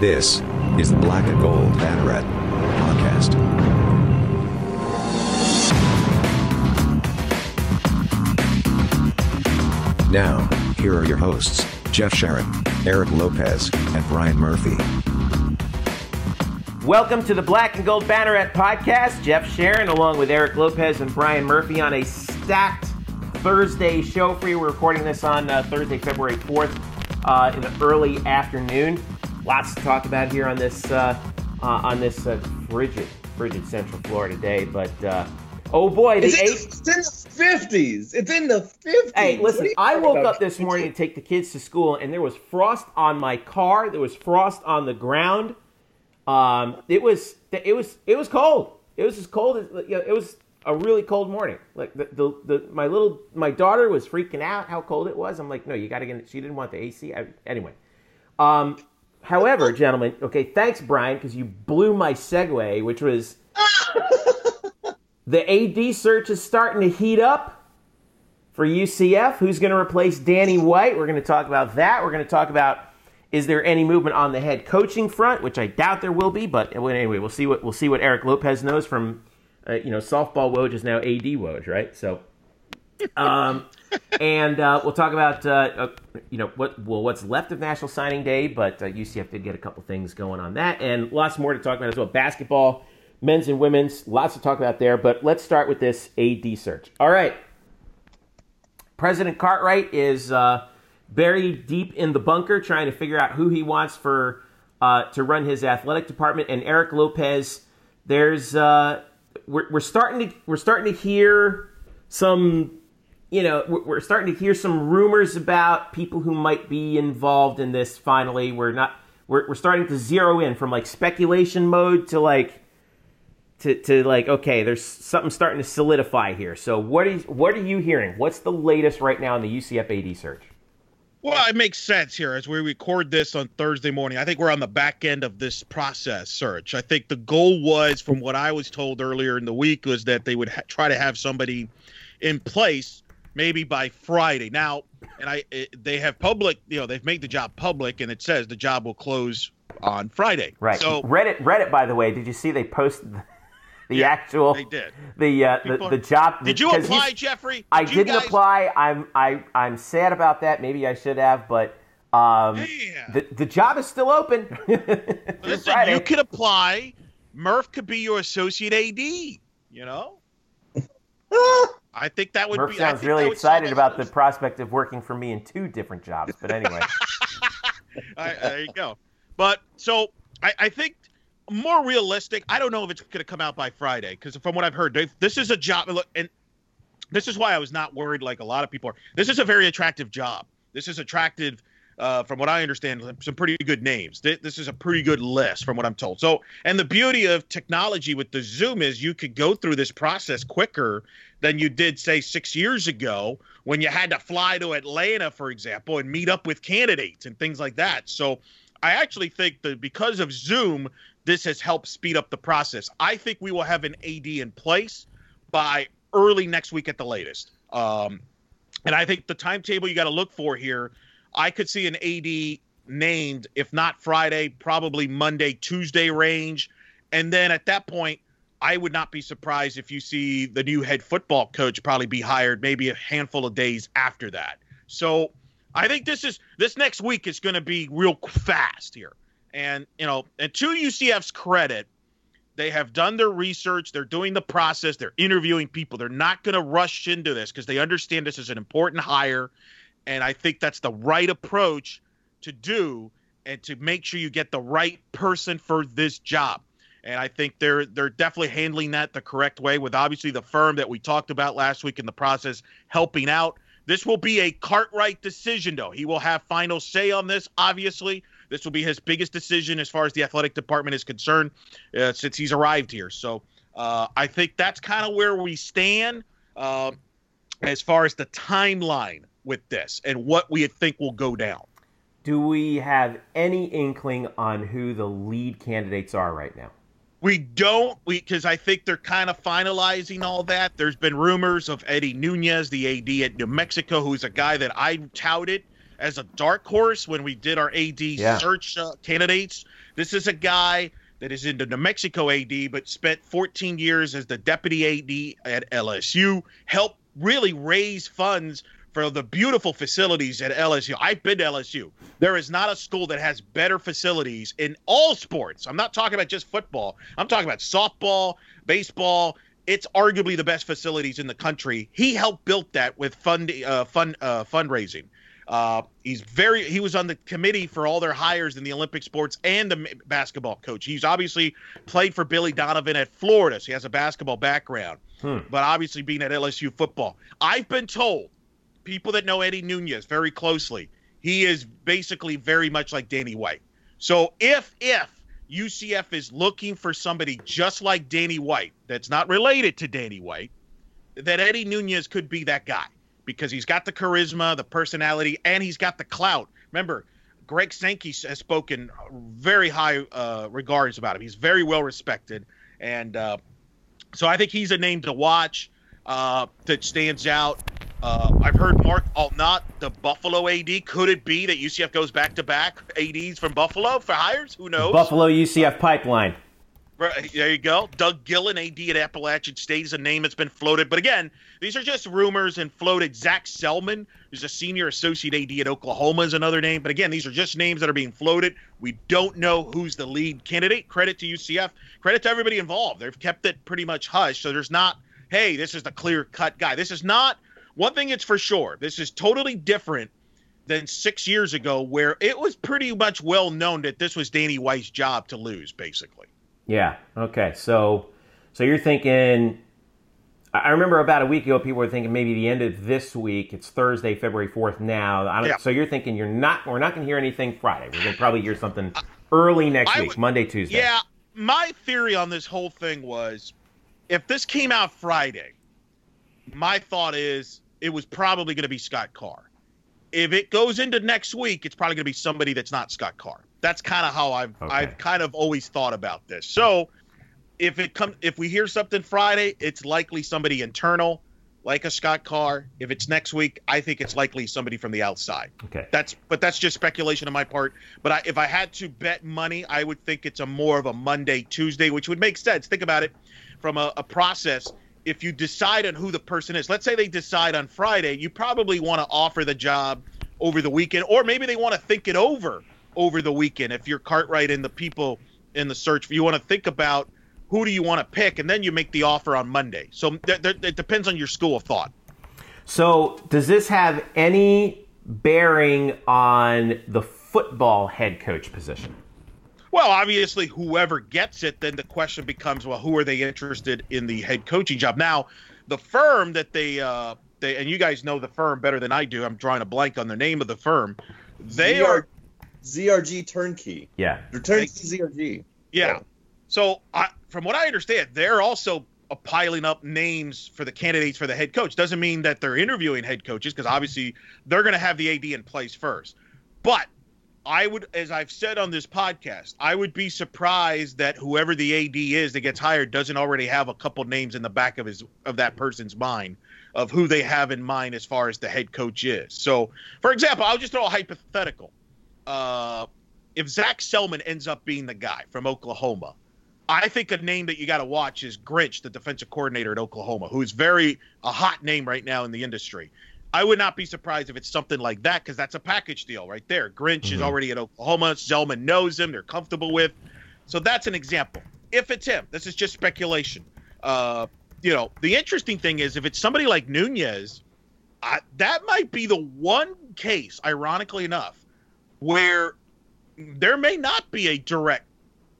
This is the Black and Gold Banneret podcast. Now, here are your hosts, Jeff Sharon, Eric Lopez, and Brian Murphy. Welcome to the Black and Gold Banneret podcast. Jeff Sharon, along with Eric Lopez and Brian Murphy, on a stacked Thursday show for you. We're recording this on uh, Thursday, February 4th, uh, in the early afternoon. Lots to talk about here on this uh, uh on this uh, frigid, frigid Central Florida day. But uh, oh boy, the It's, in, eight. it's in the fifties. It's in the fifties. Hey, listen, I woke up this morning to take the kids to school, and there was frost on my car. There was frost on the ground. Um, it was it was it was cold. It was as cold as you know, it was a really cold morning. Like the, the, the my little my daughter was freaking out how cold it was. I'm like, no, you got to get. She didn't want the AC. I, anyway, um, however, gentlemen, okay, thanks, Brian, because you blew my segue, which was the AD search is starting to heat up for UCF. Who's going to replace Danny White? We're going to talk about that. We're going to talk about is there any movement on the head coaching front, which I doubt there will be. But anyway, we'll see what we'll see what Eric Lopez knows from uh, you know softball Woj is now AD Woj, right? So. Um, and uh, we'll talk about uh, uh, you know what well what's left of National Signing Day, but uh, UCF did get a couple things going on that, and lots more to talk about as well. Basketball, men's and women's, lots to talk about there. But let's start with this AD search. All right, President Cartwright is uh, buried deep in the bunker, trying to figure out who he wants for uh, to run his athletic department. And Eric Lopez, there's we're, we're starting to we're starting to hear some you know, we're- starting to hear some rumors about people who might be involved in this. Finally, we're not. We're, we're starting to zero in from like speculation mode to like to, to like okay, there's something starting to solidify here. So what is what are you hearing? What's the latest right now in the UCF AD search? Well, it makes sense here as we record this on Thursday morning. I think we're on the back end of this process search. I think the goal was, from what I was told earlier in the week, was that they would ha- try to have somebody in place maybe by Friday. Now, and I, it, they have public, you know, they've made the job public, and it says the job will close on Friday. Right. So Reddit Reddit by the way, did you see they posted the, the Yeah, actual they did. the uh, the, People- the job did you apply, Jeffrey? Did I didn't guys- apply. I'm I I'm sad about that. Maybe I should have, but um, Man. the the job is still open. Listen, Friday. you could apply. Murph could be your associate AD. You know. I think that would Murph be. I sounds really that would solve excited about the prospect of working for me in two different jobs. But anyway, right, there you go. But so I, I think more realistic. I don't know if it's going to come out by Friday because from what I've heard, this is a job. Look, and this is why I was not worried like a lot of people are. This is a very attractive job. This is attractive. Uh, from what I understand, some pretty good names. This, is a pretty good list, from what I'm told. So, and the beauty of technology with the Zoom is you could go through this process quicker than you did, say, six years ago when you had to fly to Atlanta, for example, and meet up with candidates and things like that. So, I actually think that because of Zoom, this has helped speed up the process. I think we will have an AD in place by early next week at the latest. Um, and I think the timetable you got to look for here, I could see an AD named, if not Friday, probably Monday, Tuesday range. And then at that point, I would not be surprised if you see the new head football coach probably be hired maybe a handful of days after that. So I think this is this next week is going to be real fast here. And you know, and to UCF's credit, they have done their research, they're doing the process, they're interviewing people. They're not going to rush into this because they understand this is an important hire and I think that's the right approach to do and to make sure you get the right person for this job. And I think they're they're definitely handling that the correct way with obviously the firm that we talked about last week in the process helping out. This will be a Cartwright decision though. He will have final say on this obviously. This will be his biggest decision as far as the athletic department is concerned uh, since he's arrived here. So uh, I think that's kind of where we stand uh, as far as the timeline with this and what we think will go down. do we have any inkling on who the lead candidates are right now? We don't, we because I think they're kind of finalizing all that. There's been rumors of Eddie Nunez, the AD at New Mexico, who's a guy that I touted as a dark horse when we did our AD Yeah. search uh, candidates. This is a guy that is in the New Mexico AD, but spent 14 years as the deputy AD at LSU, helped really raise funds for the beautiful facilities at LSU. I've been to LSU. There is not a school that has better facilities in all sports. I'm not talking about just football. I'm talking about softball, baseball. It's arguably the best facilities in the country. He helped build that with fund uh, fund uh, fundraising. Uh, he's very he was on the committee for all their hires in the Olympic sports and the basketball coach. He's obviously played for Billy Donovan at Florida, so he has a basketball background. Hmm. But obviously being at LSU football, I've been told people that know Eddie Nunez very closely, he is basically very much like Danny White. So if if UCF is looking for somebody just like Danny White, that's not related to Danny White, that Eddie Nunez could be that guy because he's got the charisma, the personality, and he's got the clout. Remember, Greg Sankey has spoken very high uh, regards about him. He's very well respected, and uh, so I think he's a name to watch uh, that stands out. Uh, I've heard Mark Alnutt, the Buffalo AD. Could it be that UCF goes back to back ADs from Buffalo for hires? Who knows? Buffalo UCF pipeline. Right, there you go. Doug Gillin, AD at Appalachian State, is a name that's been floated. But again, these are just rumors and floated. Zac Selmon, who's a senior associate AD at Oklahoma, is another name. But again, these are just names that are being floated. We don't know who's the lead candidate. Credit to UCF. Credit to everybody involved. They've kept it pretty much hush. So there's not, hey, this is the clear cut guy. This is not, one thing it's for sure. This is totally different than six years ago, where it was pretty much well known that this was Danny White's job to lose, basically. Yeah. Okay. So, so you're thinking. I remember about a week ago, people were thinking maybe the end of this week. It's Thursday, February fourth. Now, I don't, Yeah. so you're thinking you're not. We're not going to hear anything Friday. We're going to probably hear something early next I week, would- Monday, Tuesday. Yeah, my theory on this whole thing was if this came out Friday, my thought is it was probably going to be Scott Carr. If it goes into next week, it's probably going to be somebody that's not Scott Carr. That's kind of how I've Okay. I've kind of always thought about this. So if it comes if we hear something Friday, it's likely somebody internal like a Scott Carr. If it's next week, I think it's likely somebody from the outside. Okay. That's but that's just speculation on my part. But I, if I had to bet money, I would think it's a more of a Monday Tuesday, which would make sense. Think about it from a, a process. If you decide on who the person is, let's say they decide on Friday, you probably want to offer the job over the weekend, or maybe they want to think it over over the weekend. If you're Cartwright and the people in the search, you want to think about who do you want to pick, and then you make the offer on Monday. So th- th- it depends on your school of thought. So, does this have any bearing on the football head coach position? Well, obviously, whoever gets it, then the question becomes, well, who are they interested in the head coaching job? Now, the firm that they, uh, they, and you guys know the firm better than I do. I'm drawing a blank on the name of the firm. They ZR are, ZRG Turnkey. Yeah. Or Turnkey ZRG. yeah. So, I, from what I understand, they're also uh, piling up names for the candidates for the head coach. Doesn't mean that they're interviewing head coaches because obviously they're going to have the AD in place first. But I would, as I've said on this podcast, I would be surprised that whoever the AD is that gets hired doesn't already have a couple names in the back of his of that person's mind of who they have in mind as far as the head coach is. So, for example, I'll just throw a hypothetical. Uh, if Zac Selmon ends up being the guy from Oklahoma, I think a name that you got to watch is Grinch, the defensive coordinator at Oklahoma, who is very a hot name right now in the industry. I would not be surprised if it's something like that because that's a package deal right there. Grinch is Mhm. already at Oklahoma. Selmon knows him; they're comfortable with. So that's an example. If it's him, this is just speculation. Uh, you know, the interesting thing is if it's somebody like Nunez, I, that might be the one case, ironically enough, where there may not be a direct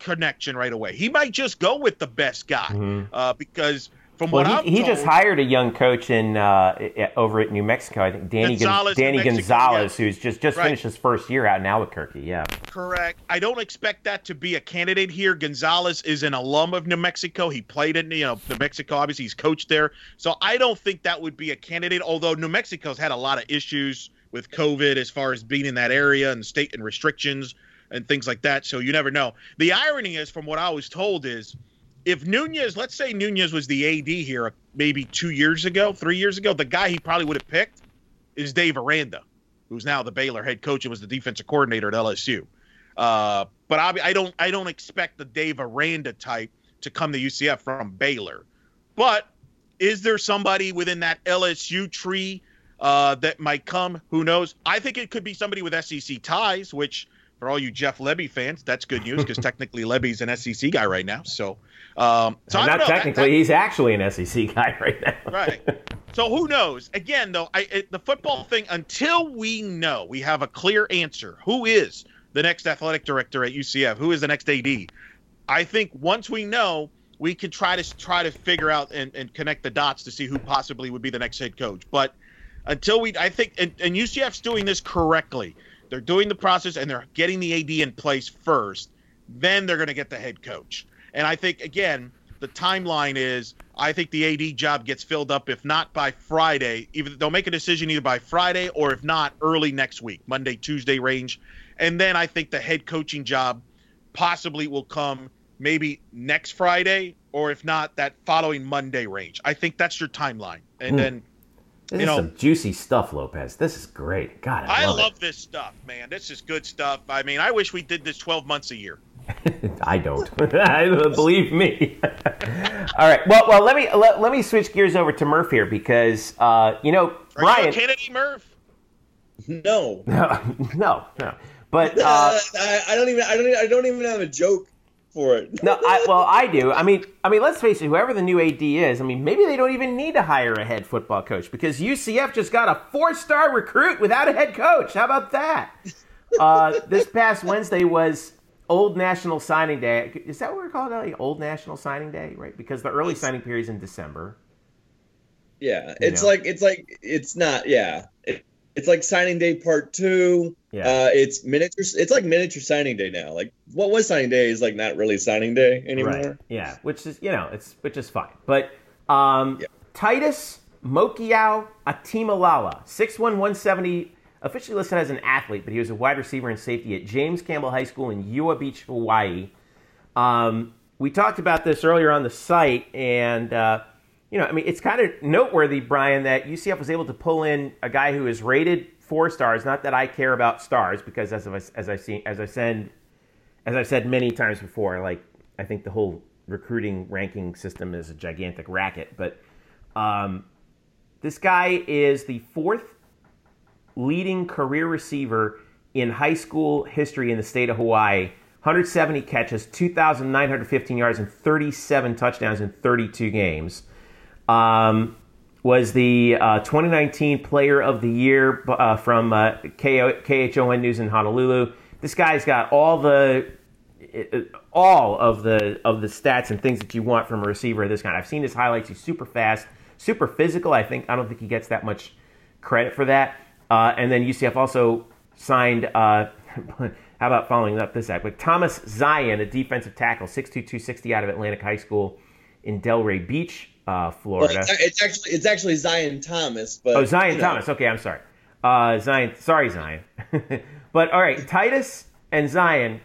connection right away. He might just go with the best guy Mhm. uh, because from Well, what he, he just hired a young coach in uh, over at New Mexico. I think Danny Gonzales, New Danny Mexico, Gonzales, who's just just Right. finished his first year out in Albuquerque. Yeah. Correct. I don't expect that to be a candidate here. Gonzales is an alum of New Mexico. He played in you know New Mexico. Obviously, he's coached there. So I don't think that would be a candidate. Although New Mexico's had a lot of issues with COVID as far as being in that area and state and restrictions and things like that. So you never know. The irony is, from what I was told, is if Nunez, let's say Nunez was the AD here maybe two years ago, three years ago, the guy he probably would have picked is Dave Aranda. who's now the Baylor head coach and was the defensive coordinator at LSU. Uh, but I, I don't I don't expect the Dave Aranda type to come to UCF from Baylor. But is there somebody within that LSU tree uh, that might come? Who knows? I think it could be somebody with SEC ties, which for all you Jeff Lebby fans, that's good news because technically Lebby's an SEC guy right now. So, um, so not technically, that, that, he's actually an SEC guy right now. right. So who knows? Again, though, I, it, the football thing. Until we know, we have a clear answer. Who is the next athletic director at UCF? Who is the next AD? I think once we know, we can try to try to figure out and, and connect the dots to see who possibly would be the next head coach. But until we, I think, and, and UCF's doing this correctly. They're doing the process and they're getting the AD in place first. Then they're going to get the head coach. And I think again, the timeline is I think the AD job gets filled up if not by Friday. Either they'll make a decision either by Friday or if not early next week, Monday, Tuesday range. And then I think the head coaching job possibly will come maybe next Friday or if not that following Monday range. I think that's your timeline. And hmm. then this you is know, some juicy stuff, Lopez. This is great. God, I, I love, love this stuff, man. This is good stuff. I mean, I wish we did this 12 months a year. I don't. Believe me. All right. Well, well, let me let, let me switch gears over to Murph here because uh, you know Are Brian. You Kennedy Murph? No. No. No. No. But uh, I, I, don't even. I don't. I don't even have a joke for it. no, I, well, I do. I mean, I mean, let's face it. Whoever the new AD is, I mean, maybe they don't even need to hire a head football coach because UCF just got a four-star recruit without a head coach. How about that? Uh, this past Wednesday was Old National Signing Day. Is that what we're calling it? Like Old National Signing Day, right? Because the early signing period is in December. Yeah, it's know? like it's like it's not. Yeah, it, it's like signing day part two. Yeah. Uh, it's miniature. It's like miniature signing day now. Like what was signing day is like not really signing day anymore. Right. Yeah, which is you know it's which is fine. But um, yeah. Titus Mokiao Atimalala, six one one seventy, officially listed as an athlete, but he was a wide receiver and safety at James Campbell High School in Ewa Beach, Hawaii. Um, we talked about this earlier on the site, and uh, you know, I mean, it's kind of noteworthy, Brian, that UCF was able to pull in a guy who is rated four stars. Not that I care about stars, because as I, as I see as I said as I've said many times before, like I think the whole recruiting ranking system is a gigantic racket. But um, this guy is the fourth leading career receiver in high school history in the state of Hawaii. 170 catches, 2,915 yards, and 37 touchdowns in 32 games. Um, was the uh, 2019 Player of the Year uh, from uh, KHON News in Honolulu. This guy's got all the all of the of the stats and things that you want from a receiver of this kind. I've seen his highlights. He's super fast, super physical. I think I don't think he gets that much credit for that. Uh, and then UCF also signed. Uh, how about following up this act? Like Thomas Zion, a defensive tackle, 6'2", 260 out of Atlantic High School in Delray Beach uh, Florida. Well, it's, it's, actually it's actually Zion Thomas, but oh Zion you know. Thomas. Okay, I'm sorry. Uh, Zion, sorry Zion. but all right, Titus and Zion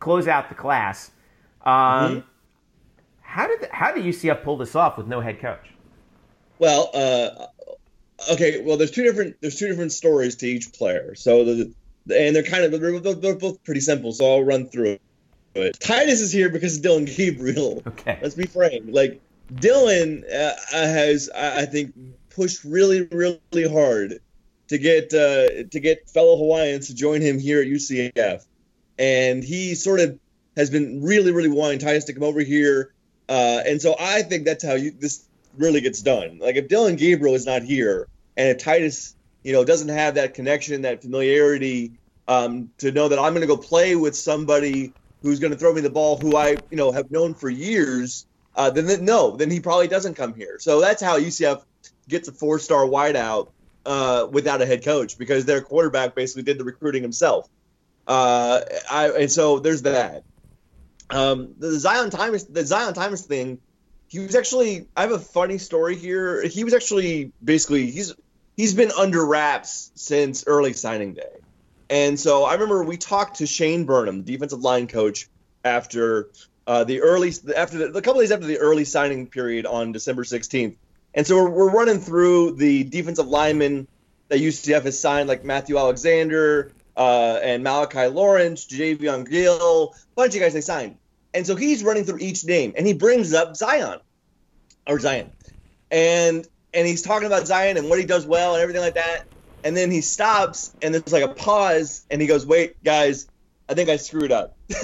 close out the class. Um, mm-hmm. How did the, how did UCF pull this off with no head coach? Well, uh, okay. Well, there's two different there's two different stories to each player. So the and they're kind of they're, they're both pretty simple. So I'll run through it. Titus is here because of Dillon Gabriel. Okay. Let's be frank. Like Dillon uh, has, I think, pushed really, really hard to get uh, to get fellow Hawaiians to join him here at UCF, and he sort of has been really, really wanting Titus to come over here, uh, and so I think that's how you, this really gets done. Like if Dillon Gabriel is not here, and if Titus, you know, doesn't have that connection, that familiarity um, to know that I'm going to go play with somebody who's going to throw me the ball, who I, you know, have known for years uh, then, no, then he probably doesn't come here. So that's how UCF gets a four star wideout uh, without a head coach because their quarterback basically did the recruiting himself. Uh, I, and so there's that. Um, the Zion Thomas, the Zion Thomas thing, he was actually. I have a funny story here. He was actually basically he's he's been under wraps since early signing day, and so I remember we talked to Shane Burnham, the defensive line coach, after uh, the early after the, a couple days after the early signing period on December 16th. And so we're, we're running through the defensive linemen that UCF has signed, like Matthew Alexander uh, and Malachi Lawrence, Javion Gill, bunch of guys they signed. And so he's running through each name, and he brings up Zion or Zion, and and he's talking about Zion and what he does well and everything like that. And then he stops, and there's like a pause, and he goes, "Wait, guys, I think I screwed up."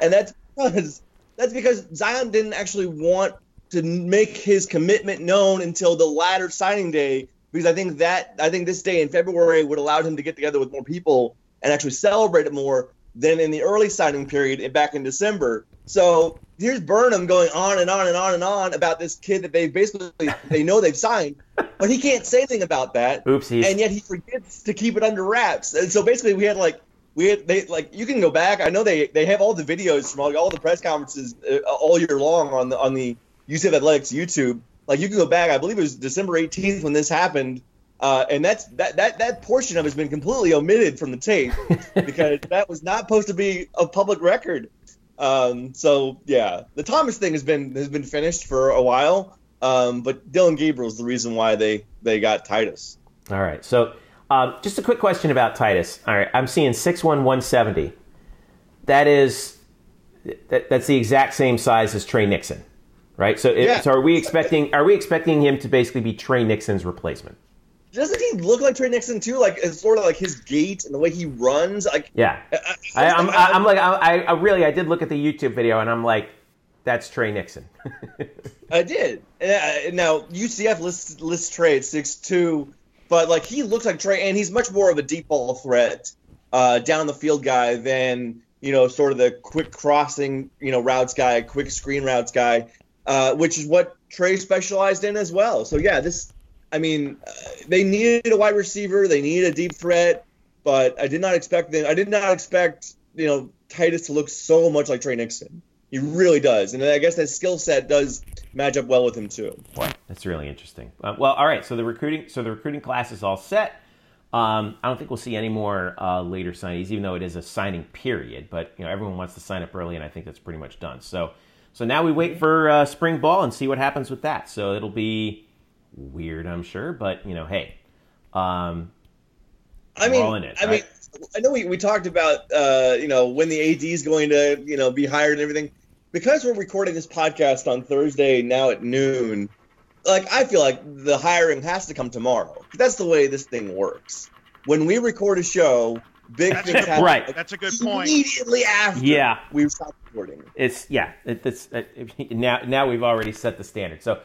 and that's because that's because Zion didn't actually want to make his commitment known until the latter signing day because I think that I think this day in February would allow him to get together with more people and actually celebrate it more than in the early signing period and back in December. So here's Burnham going on and on and on and on about this kid that they basically they know they've signed, but he can't say anything about that. Oopsies. And yet he forgets to keep it under wraps. And so basically we had like we had they like you can go back. I know they they have all the videos from all, all the press conferences uh, all year long on the on the UCF Athletics YouTube. Like you can go back. I believe it was December 18th when this happened. Uh, and that's that, that that portion of it has been completely omitted from the tape because that was not supposed to be a public record. Um, so yeah, the Thomas thing has been has been finished for a while, um, but Dillon Gabriel is the reason why they they got Titus. All right. So um, just a quick question about Titus. All right, I'm seeing six one one seventy. That is that, that's the exact same size as Trey Nixon, right? So, it, Yeah. so are we expecting are we expecting him to basically be Trey Nixon's replacement? Doesn't he look like Trey Nixon too? Like it's sort of like his gait and the way he runs. Like Yeah. I, I, I'm, I, I'm like I, I really I did look at the YouTube video and I'm like, that's Trey Nixon. I did. Uh, now UCF lists lists Trey at six two, but like he looks like Trey, and he's much more of a deep ball threat, uh, down the field guy than you know sort of the quick crossing you know routes guy, quick screen routes guy, uh, which is what Trey specialized in as well. So yeah, this, I mean, uh, they needed a wide receiver, they needed a deep threat, but I did not expect them. I did not expect you know Titus to look so much like Trey Nixon. He really does, and I guess that skill set does match up well with him too. Boy, that's really interesting. Uh, well, all right. So the recruiting, so the recruiting class is all set. Um, I don't think we'll see any more uh, later signees, even though it is a signing period. But you know, everyone wants to sign up early, and I think that's pretty much done. So, so now we wait for uh, spring ball and see what happens with that. So it'll be weird, I'm sure, but you know, hey, um, I We're mean, all in it, I mean, I know we, we talked about uh, you know when the AD is going to you know be hired and everything. Because we're recording this podcast on Thursday now at noon, like I feel like the hiring has to come tomorrow. That's the way this thing works. When we record a show, big That's things happen right. That's a good point. immediately after Yeah. we stop recording. it's yeah, it, it's it, now now we've already set the standard. So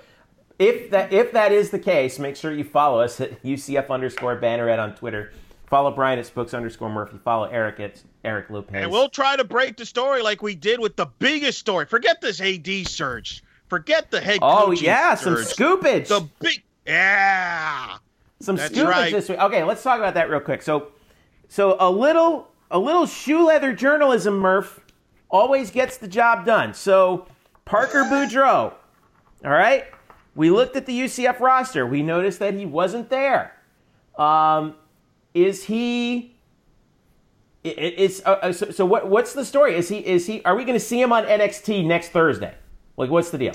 if that if that is the case, make sure you follow us at UCF underscore Banneret on Twitter. Follow Brian at Spokes underscore Murphy. Follow Eric at Eric Lopez. And we'll try to break the story like we did with the biggest story. Forget this AD search. Forget the head oh yeah, some search. scoopage. The big yeah. some That's scoopage right. this week. Okay, let's talk about that real quick. So, so a little a little shoe leather journalism, Murph, always gets the job done. So Parker Boudreaux, all right. We looked at the UCF roster. We noticed that he wasn't there. Um, is he? i- i- Is uh, uh, so, so? What? What's the story? Is he? Is he? Are we going to see him on NXT next Thursday? Like, what's the deal?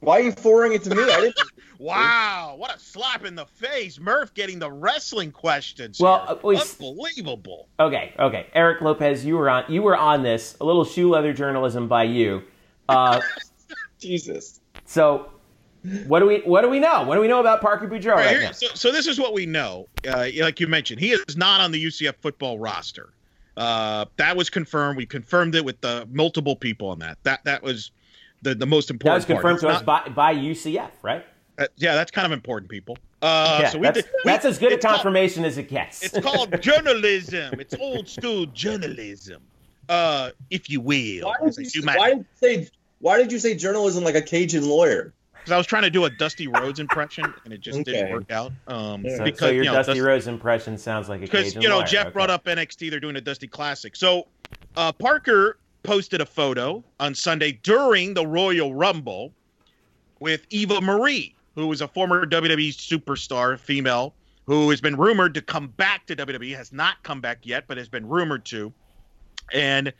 Why are you forwarding it to me? I didn't. Wow, what a slap in the face. Murph getting the wrestling questions. Well, here. uh, we unbelievable. Okay, okay. Eric Lopez, you were on. You were on this. A little shoe leather journalism by you. Uh, Jesus. so, what do we? What do we know? What do we know about Parker Boudreaux All right, right, here- now? so, so this is what we know. Uh, like you mentioned, he is not on the UCF football roster. Uh, that was confirmed. We confirmed it with the multiple people on that. That that was the, the most important. That important. was confirmed part. to us by, by UCF, right? Uh, yeah, that's kind of important, people. Uh, yeah, so we that's, did, we- that's as good a it's called- confirmation as it gets. It's called journalism. It's old school journalism, uh, if you will. Why did, you, why did you say? Why did you say journalism like a Cajun lawyer? Because I was trying to do a Dusty Rhodes impression and it just Okay. didn't work out. Um, so, because so your you know, Dusty Dusty- Rhodes impression sounds like a because you know lawyer. Jeff Okay. brought up NXT. They're doing a Dusty Classic. So uh, Parker posted a photo on Sunday during the Royal Rumble with Eva Marie, who is a former WWE superstar, female, who has been rumored to come back to WWE. Has not come back yet, but has been rumored to. And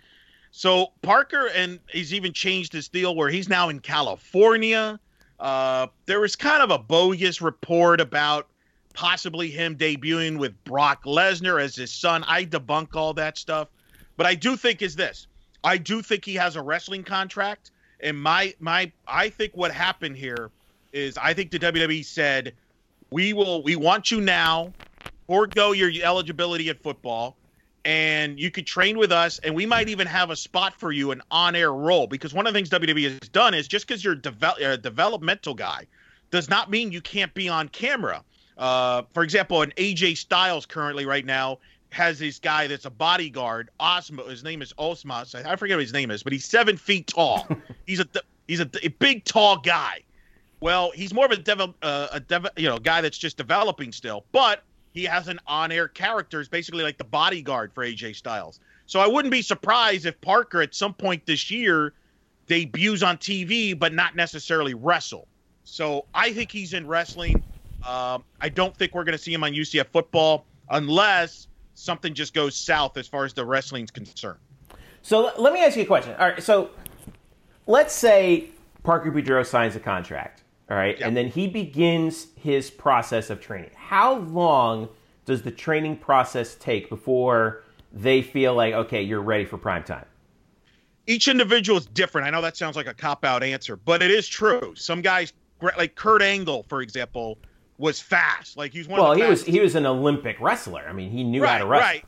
so Parker, and he's even changed his deal where he's now in California. Uh, there was kind of a bogus report about possibly him debuting with Brock Lesnar as his son. I debunk all that stuff. But I do think is this. I do think he has a wrestling contract. And my my I think what happened here is I think the WWE said, We will we want you now, forego your eligibility at football, and you could train with us, and we might even have a spot for you, an on-air role. Because one of the things WWE has done is just because you're devel- a developmental guy does not mean you can't be on camera. Uh, for example, an AJ Styles currently right now has this guy that's a bodyguard. Osmo, his name is Osmos. I forget what his name is, but he's seven feet tall. he's a he's a, a, big, tall guy. Well, he's more of a dev- uh, a dev- you know guy that's just developing still, but he has an on-air character, is basically like the bodyguard for AJ Styles. So I wouldn't be surprised if Parker at some point this year debuts on TV, but not necessarily wrestle. So I think he's in wrestling. Um, I don't think we're going to see him on UCF football unless something just goes south as far as the wrestling's concerned. So let me ask you a question. All right, so let's say Parker Boudreaux signs a contract, all right, and then he begins his process of training. How long does the training process take before they feel like, okay, you're ready for prime time? Each individual is different. I know that sounds like a cop out answer, but it is true. Some guys, like Kurt Angle, for example, was fast. Like he's one. Well, he was he was an Olympic wrestler. I mean, he knew right, how to wrestle. Right,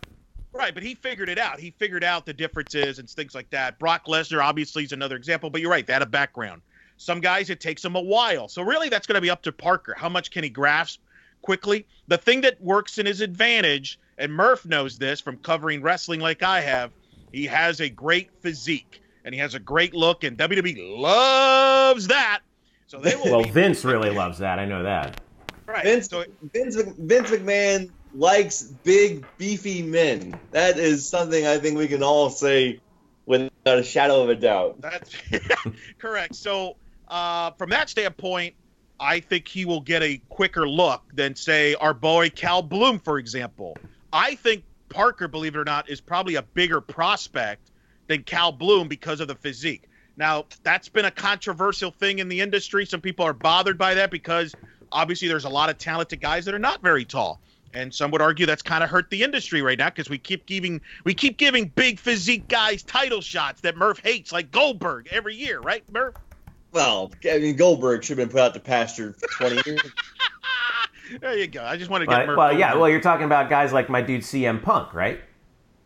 right. But he figured it out. He figured out the differences and things like that. Brock Lesnar obviously is another example. But you're right. They had a background. Some guys it takes them a while. So really, that's going to be up to Parker. How much can he grasp quickly? The thing that works in his advantage, and Murph knows this from covering wrestling like I have. He has a great physique and he has a great look, and WWE loves that. So they will. well, be- Vince really loves that. I know that. Right. Vince, So, Vince, Vince McMahon likes big, beefy men. That is something I think we can all say without a shadow of a doubt. That's correct. So, uh, from that standpoint, I think he will get a quicker look than, say, our boy Cal Bloom, for example. I think Parker, believe it or not, is probably a bigger prospect than Cal Bloom because of the physique. Now, that's been a controversial thing in the industry. Some people are bothered by that because obviously there's a lot of talented guys that are not very tall. And some would argue that's kind of hurt the industry right now because we keep giving we keep giving big physique guys title shots that Murph hates, like Goldberg, every year, right, Murph? Well, I mean, Goldberg should have been put out to pasture for 20 years. there you go. I just want to get But, well, yeah. Well, you're talking about guys like my dude CM Punk, right?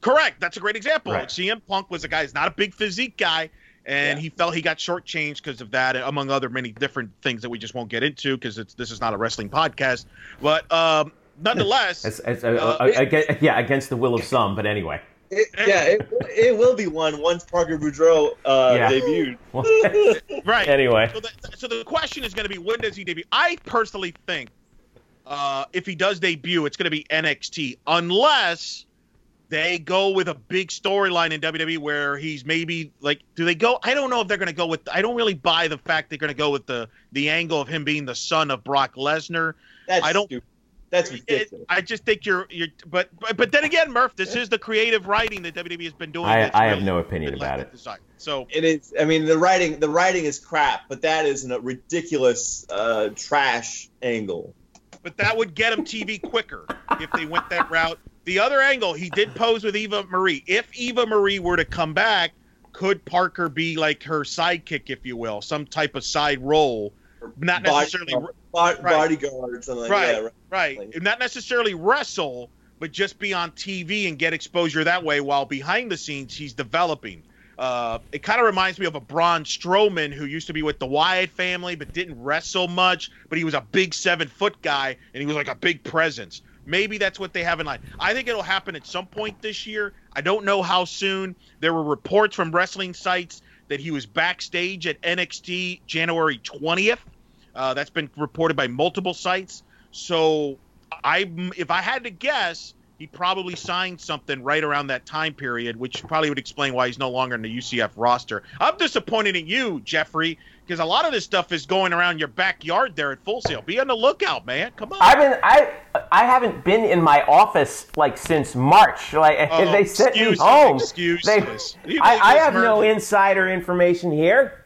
correct. That's a great example. Right. CM Punk was a guy who's not a big physique guy, and Yeah. he felt he got shortchanged because of that, among other many different things that we just won't get into because this is not a wrestling podcast. But um, nonetheless, It's, it's, uh, Uh, uh, aga- yeah, against the will of some. But anyway. It, yeah, it, it will be one once Parker Boudreaux uh, Yeah. debuted. Well, right. anyway. So the, so the question is going to be when does he debut? I personally think uh, if he does debut, it's going to be NXT, unless they go with a big storyline in WWE where he's maybe like, do they go? I don't know if they're going to go with. I don't really buy the fact they're going to go with the the angle of him being the son of Brock Lesnar. That's I don't- stupid. That's ridiculous. I just think you're you're, but but, but then again, Murph, this is the creative writing that WWE has been doing. I, I have no opinion about it. to. So It is. I mean, the writing. The writing is crap, but that is a ridiculous uh, trash angle. but that would get him TV quicker if they went that route. The other angle, he did pose with Eva Marie. If Eva Marie were to come back, could Parker be like her sidekick, if you will, some type of side role? Not necessarily, right. bodyguard or something like right, that. right. Like- Not necessarily wrestle, but just be on TV and get exposure that way. While behind the scenes, he's developing. Uh, it kind of reminds me of a Braun Strowman who used to be with the Wyatt family, but didn't wrestle much. But he was a big seven foot guy, and he was like a big presence. Maybe that's what they have in line. I think it'll happen at some point this year. I don't know how soon. There were reports from wrestling sites that he was backstage at NXT January 20th. Uh, that's been reported by multiple sites. So I, if I had to guess, he probably signed something right around that time period, which probably would explain why he's no longer in the UCF roster. I'm disappointed in you, Jeffrey, because a lot of this stuff is going around your backyard there at Full Sail. Be on the lookout, man. Come on. I've been I I haven't been in my office like since March. Like Oh, they sent me home. excuses. They- You I, I have no insider information here.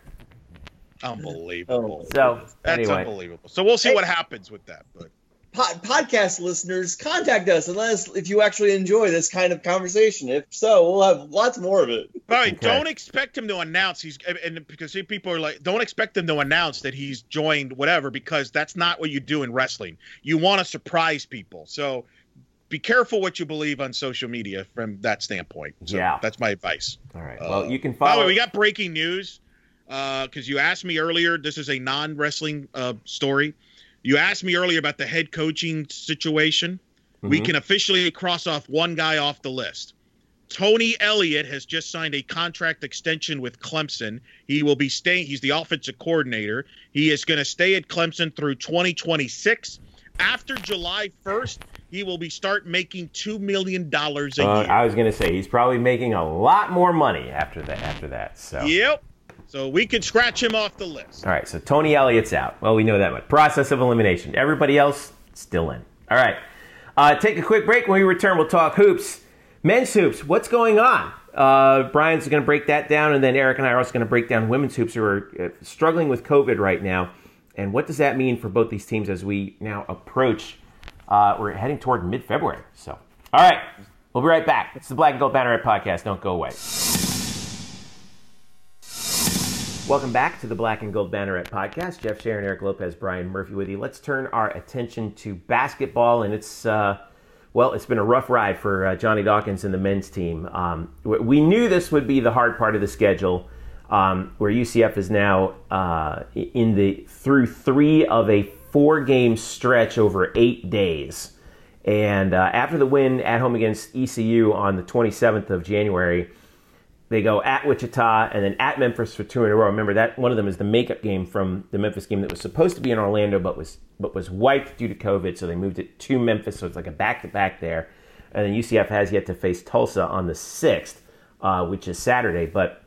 Unbelievable. So That's anyway, unbelievable. So we'll see what happens with that. But pod, podcast listeners, contact us and let us if you actually enjoy this kind of conversation. If so, we'll have lots more of it. All right, Okay. don't expect him to announce he's and because see, people are like, don't expect him to announce that he's joined whatever because that's not what you do in wrestling. You want to surprise people, so be careful what you believe on social media from that standpoint. So Yeah. that's my advice. All right. Uh, Well, you can By the follow. way, we got breaking news because you asked me earlier. This is a non-wrestling uh, story. You asked me earlier about the head coaching situation. We Mhm. can officially cross off one guy off the list. Tony Elliott has just signed a contract extension with Clemson. He will be staying. He's the offensive coordinator. He is going to stay at Clemson through 2026. After July 1st, he will be start making two million dollars a Uh, year. I was going to say he's probably making a lot more money after that. After that, so. Yep. So we can scratch him off the list. All right, so Tony Elliott's out. Well, we know that much. Process of elimination. Everybody else still in. All right. Uh, take a quick break. When we return, we'll talk hoops. Men's hoops. What's going on? Uh, Brian's going to break that down, and then Eric and I are also going to break down women's hoops who are uh, struggling with COVID right now. And what does that mean for both these teams as we now approach? Uh, we're heading toward mid-February. So, all right, we'll be right back. It's the Black and Gold Banneret podcast. Don't go away. Welcome back to the Black and Gold Banneret podcast. Jeff Sharon, Eric Lopez, Brian Murphy with you. Let's turn our attention to basketball, and it's uh, well, it's been a rough ride for uh, Johnny Dawkins and the men's team. Um, we- knew this would be the hard part of the schedule, um, where UCF is now uh, in the through three of a four-game stretch over eight days. And uh, after the win at home against ECU on the 27th of January, they go at Wichita and then at Memphis for two in a row. Remember that one of them is the makeup game from the Memphis game that was supposed to be in Orlando, but was but was wiped due to COVID. So they moved it to Memphis. So it's like a back to back there. And then UCF has yet to face Tulsa on the sixth, uh, which is Saturday. But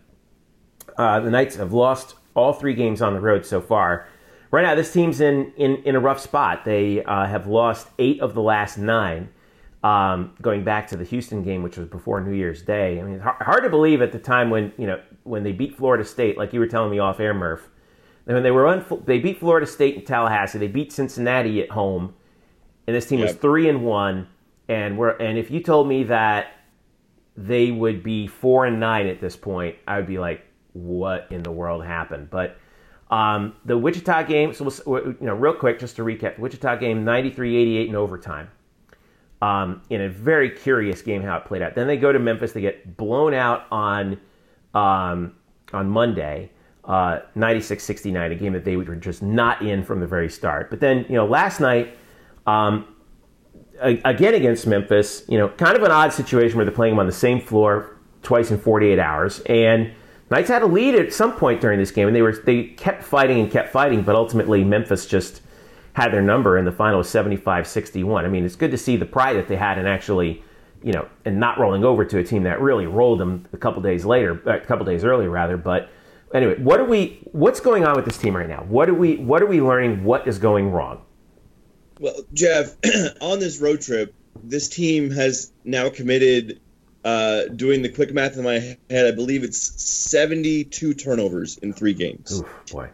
uh, the Knights have lost all three games on the road so far. Right now, this team's in in, in a rough spot. They uh, have lost eight of the last nine um, going back to the Houston game, which was before New Year's Day. I mean, it's hard to believe at the time when you know when they beat Florida State, like you were telling me off air, Murph. and When they were they beat Florida State in Tallahassee, they beat Cincinnati at home, and this team was three and one. And we're and if you told me that they would be four and nine at this point, I would be like, what in the world happened? But um, the Wichita game, so we'll, you know, real quick, just to recap, the Wichita game, 93-88 in overtime um, in a very curious game how it played out. Then they go to Memphis. They get blown out on um, on Monday, uh, 96-69, a game that they were just not in from the very start. But then, you know, last night, um, again against Memphis, you know, kind of an odd situation where they're playing them on the same floor twice in 48 hours. And Knights had a lead at some point during this game, and they were they kept fighting and kept fighting, but ultimately Memphis just had their number, and the final was 75-61. I mean, it's good to see the pride that they had in actually, you know, and not rolling over to a team that really rolled them a couple days later, uh, a couple days earlier rather. But anyway, what are we? What's going on with this team right now? What are we? What are we learning? What is going wrong? Well, Jeff, on this road trip, this team has now committed, uh, doing the quick math in my head, I believe it's 72 turnovers in three games. Oof, boy.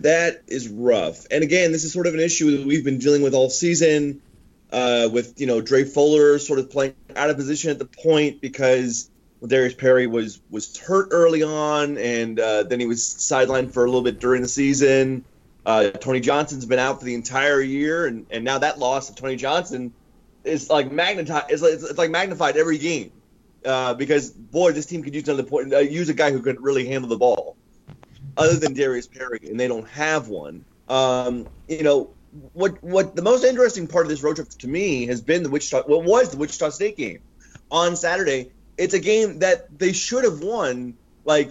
That is rough. And again, this is sort of an issue that we've been dealing with all season, uh, with you know Dre Fuller sort of playing out of position at the point because Darius Perry was was hurt early on, and uh, then he was sidelined for a little bit during the season. Uh, Tony Johnson's been out for the entire year, and, and now that loss of Tony Johnson is like magnetized. It's like, it's like magnified every game uh, because boy, this team could use another point. Uh, use a guy who could really handle the ball, other than Darius Perry, and they don't have one. Um, you know what? What the most interesting part of this road trip to me has been the Wichita. What was the Wichita State game on Saturday? It's a game that they should have won, like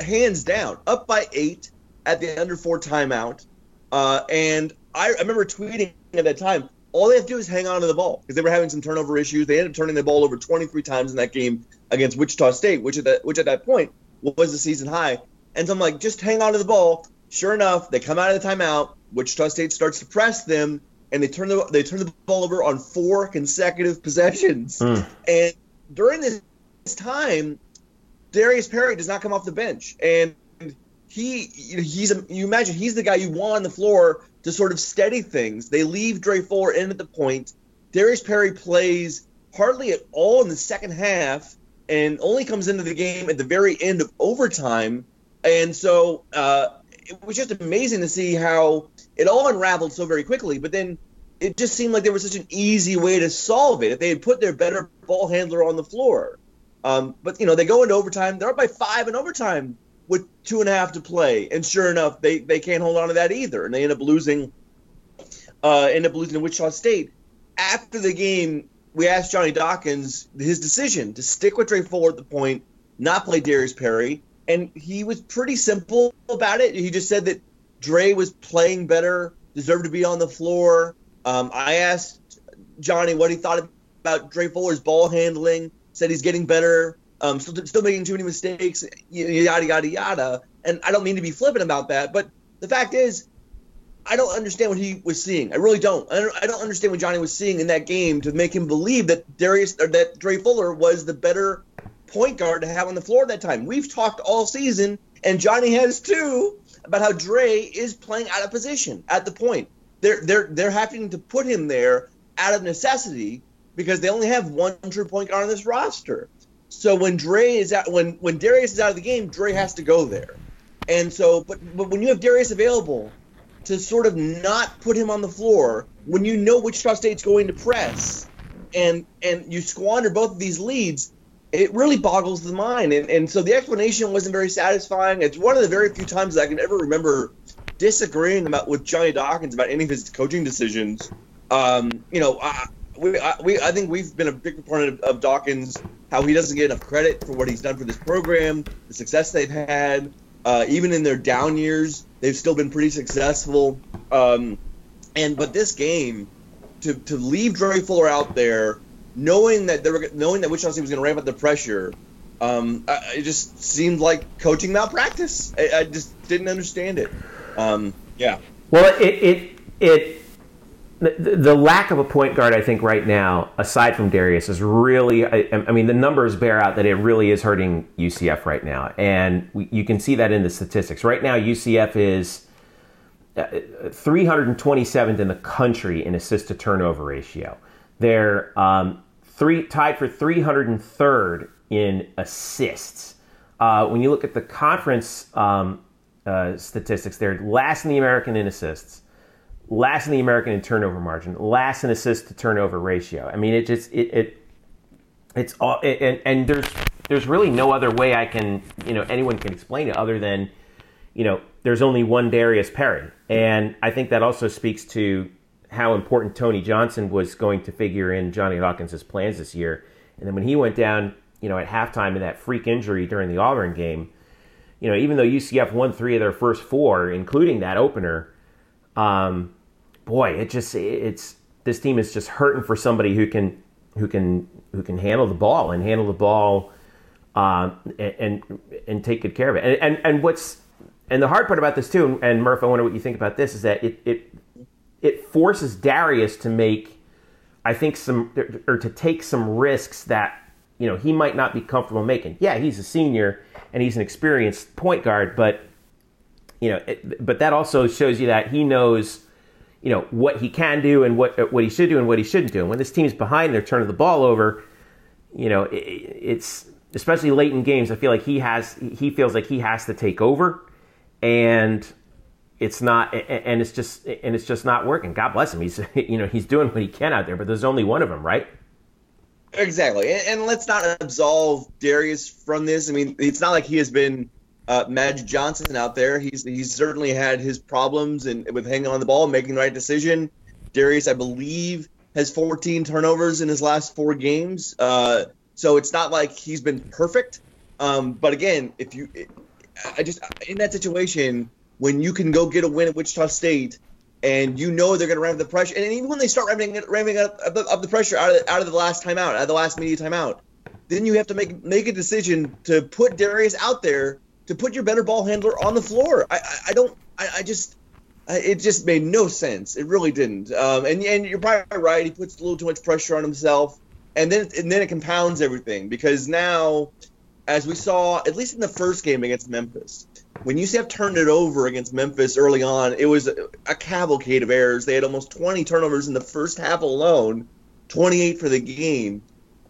hands down, up by eight at the under four timeout. Uh, and I, remember tweeting at that time, all they have to do is hang on to the ball because they were having some turnover issues. They ended up turning the ball over 23 times in that game against Wichita State, which at that which at that point was the season high. And so I'm like, just hang on to the ball. Sure enough, they come out of the timeout. Wichita State starts to press them, and they turn the they turn the ball over on four consecutive possessions. Hmm. And during this time, Darius Perry does not come off the bench, and he he's a, you imagine he's the guy you want on the floor to sort of steady things. They leave Dre Fuller in at the point. Darius Perry plays hardly at all in the second half and only comes into the game at the very end of overtime. And so uh, it was just amazing to see how it all unraveled so very quickly. But then it just seemed like there was such an easy way to solve it if they had put their better ball handler on the floor. Um, but you know they go into overtime. They're up by five in overtime with two and a half to play, and sure enough, they they can't hold on to that either, and they end up losing. Uh, end up losing to Wichita State. After the game, we asked Johnny Dawkins his decision to stick with Dre Fuller at the point, not play Darius Perry, and he was pretty simple about it. He just said that Dre was playing better, deserved to be on the floor. Um, I asked Johnny what he thought about Dre Fuller's ball handling. Said he's getting better, um, still, still making too many mistakes, yada yada yada. And I don't mean to be flippant about that, but the fact is, I don't understand what he was seeing. I really don't. I don't, I don't understand what Johnny was seeing in that game to make him believe that Darius or that Dre Fuller was the better point guard to have on the floor at that time. We've talked all season, and Johnny has too, about how Dre is playing out of position at the point. They're they're they're having to put him there out of necessity because they only have one true point guard on this roster. So when Dre is out, when when Darius is out of the game, Dre has to go there. And so, but but when you have Darius available to sort of not put him on the floor when you know Wichita State's going to press, and and you squander both of these leads, it really boggles the mind. And and so the explanation wasn't very satisfying. It's one of the very few times I can ever remember disagreeing about with Johnny Dawkins about any of his coaching decisions. Um, you know, I, we, I, we, I think we've been a big proponent of, of, Dawkins, how he doesn't get enough credit for what he's done for this program, the success they've had. Uh, even in their down years, they've still been pretty successful. Um, and but this game, to to leave Dre Fuller out there, knowing that they were knowing that Wichita State was going to ramp up the pressure, um, I, it just seemed like coaching malpractice. I, I just didn't understand it. Um, yeah. Well, it it it the, the, lack of a point guard, I think, right now, aside from Darius, is really. I, I, mean, the numbers bear out that it really is hurting UCF right now, and we, you can see that in the statistics. Right now, UCF is 327th uh, in the country in assist to turnover ratio. They're um, three tied for 303rd in assists. Uh, when you look at the conference um, uh, statistics, they're last in the American in assists last in the American in turnover margin, last in assist to turnover ratio. I mean, it just it, it it's all it, and and there's there's really no other way I can you know anyone can explain it other than you know there's only one Darius Perry, and I think that also speaks to how important Tony Johnson was going to figure in Johnny Dawkins' plans this year. And then when he went down, you know, at halftime in that freak injury during the Auburn game, you know, even though UCF won three of their first four, including that opener, um, boy, it just it's this team is just hurting for somebody who can who can who can handle the ball and handle the ball uh, and, and, take good care of it. And, and and what's and the hard part about this too, and Murph, I wonder what you think about this, is that it it it forces Darius to make, I think some or to take some risks that you know he might not be comfortable making. Yeah, he's a senior and he's an experienced point guard, but you know, it, but that also shows you that he knows you know what he can do and what what he should do and what he shouldn't do. And when this team's behind, they're turning the ball over. You know, it, it's especially late in games. I feel like he has he feels like he has to take over, and it's not and it's just and it's just not working. God bless him. He's you know he's doing what he can out there, but there's only one of them, right? Exactly, and, let's not absolve Darius from this. I mean, it's not like he has been uh, Magic Johnson out there. He's he's certainly had his problems and with hanging on the ball, making the right decision. Darius, I believe, has 14 turnovers in his last four games. Uh, so it's not like he's been perfect. Um, but again, if you, I just in that situation when you can go get a win at Wichita State and you know they're going to ramp the pressure, and even when they start ramping ramping up, up, the, up the pressure out of, out of the last timeout, out of the last media timeout, then you have to make make a decision to put Darius out there to put your better ball handler on the floor. I, I, I don't. I, I just. I, it just made no sense. It really didn't. Um, and and you're probably right. He puts a little too much pressure on himself, and then and then it compounds everything because now as we saw at least in the first game against Memphis. When UCF turned it over against Memphis early on, it was a, a cavalcade of errors. They had almost 20 turnovers in the first half alone, 28 for the game.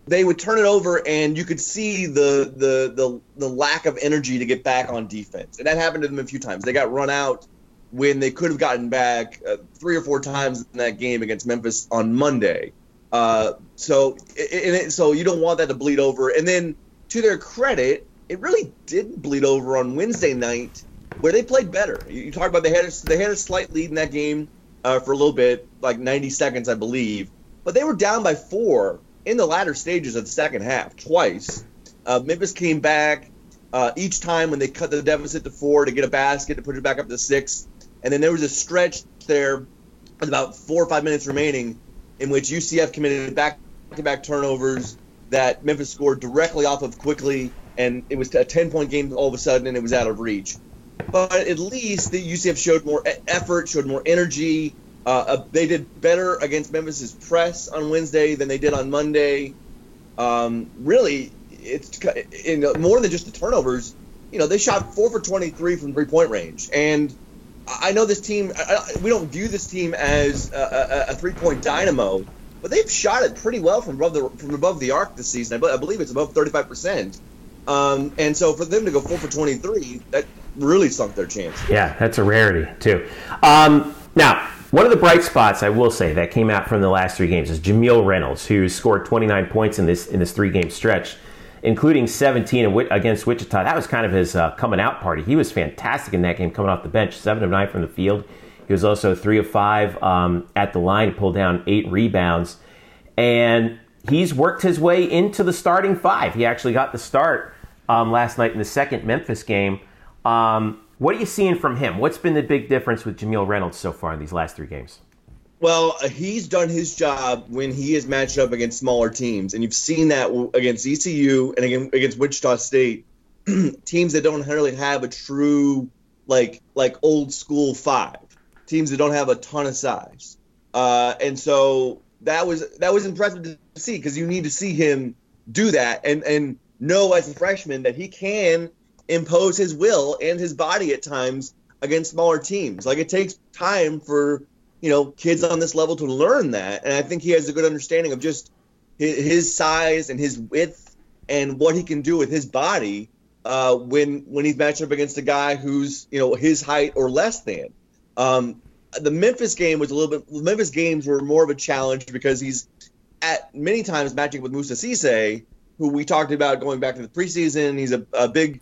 They would turn it over, and you could see the the the, the lack of energy to get back on defense, and that happened to them a few times. They got run out when they could have gotten back uh, three or four times in that game against Memphis on Monday. Uh, so, it, so you don't want that to bleed over. And then, to their credit, it really didn't bleed over on Wednesday night, where they played better. You, you talk about they had a, they had a slight lead in that game uh, for a little bit, like 90 seconds, I believe, but they were down by four in the latter stages of the second half twice. Uh, Memphis came back uh, each time when they cut the deficit to four to get a basket to push it back up to six, and then there was a stretch there with about four or five minutes remaining in which UCF committed back-to-back turnovers that Memphis scored directly off of quickly, and it was a 10-point game all of a sudden, and it was out of reach. But at least the UCF showed more effort, showed more energy. Uh, uh, they did better against Memphis's press on Wednesday than they did on Monday. Um, really, it's know, more than just the turnovers. You know, they shot four for 23 from three-point range, and – I know this team. I, we don't view this team as a, a, a three-point dynamo, but they've shot it pretty well from above the from above the arc this season. I, believe it's above 35 percent. Um, and so for them to go four for 23, that really sunk their chance. Yeah, that's a rarity too. Um, now, one of the bright spots I will say that came out from the last three games is Jamille Reynolds, who scored 29 points in this in this three-game stretch including 17 against Wichita. That was kind of his uh, coming out party. He was fantastic in that game, coming off the bench, seven of nine from the field. He was also three of five um, at the line, pulled down eight rebounds, and he's worked his way into the starting five. He actually got the start um, last night in the second Memphis game. Um, what are you seeing from him? What's been the big difference with Jamille Reynolds so far in these last three games? Well, uh, he's done his job when he is matched up against smaller teams, and you've seen that against ECU and against Wichita State, teams that don't really have a true like like old school five, teams that don't have a ton of size, uh, and so that was that was impressive to see because you need to see him do that and and know as a freshman that he can impose his will and his body at times against smaller teams. Like it takes time for you know kids on this level to learn that, and I think he has a good understanding of just his, size and his width and what he can do with his body uh, when when he's matched up against a guy who's you know his height or less than. Um, the Memphis game was a little bit. Memphis games were more of a challenge because he's at many times matching with Moussa Cisse, who we talked about going back to the preseason. He's a, a big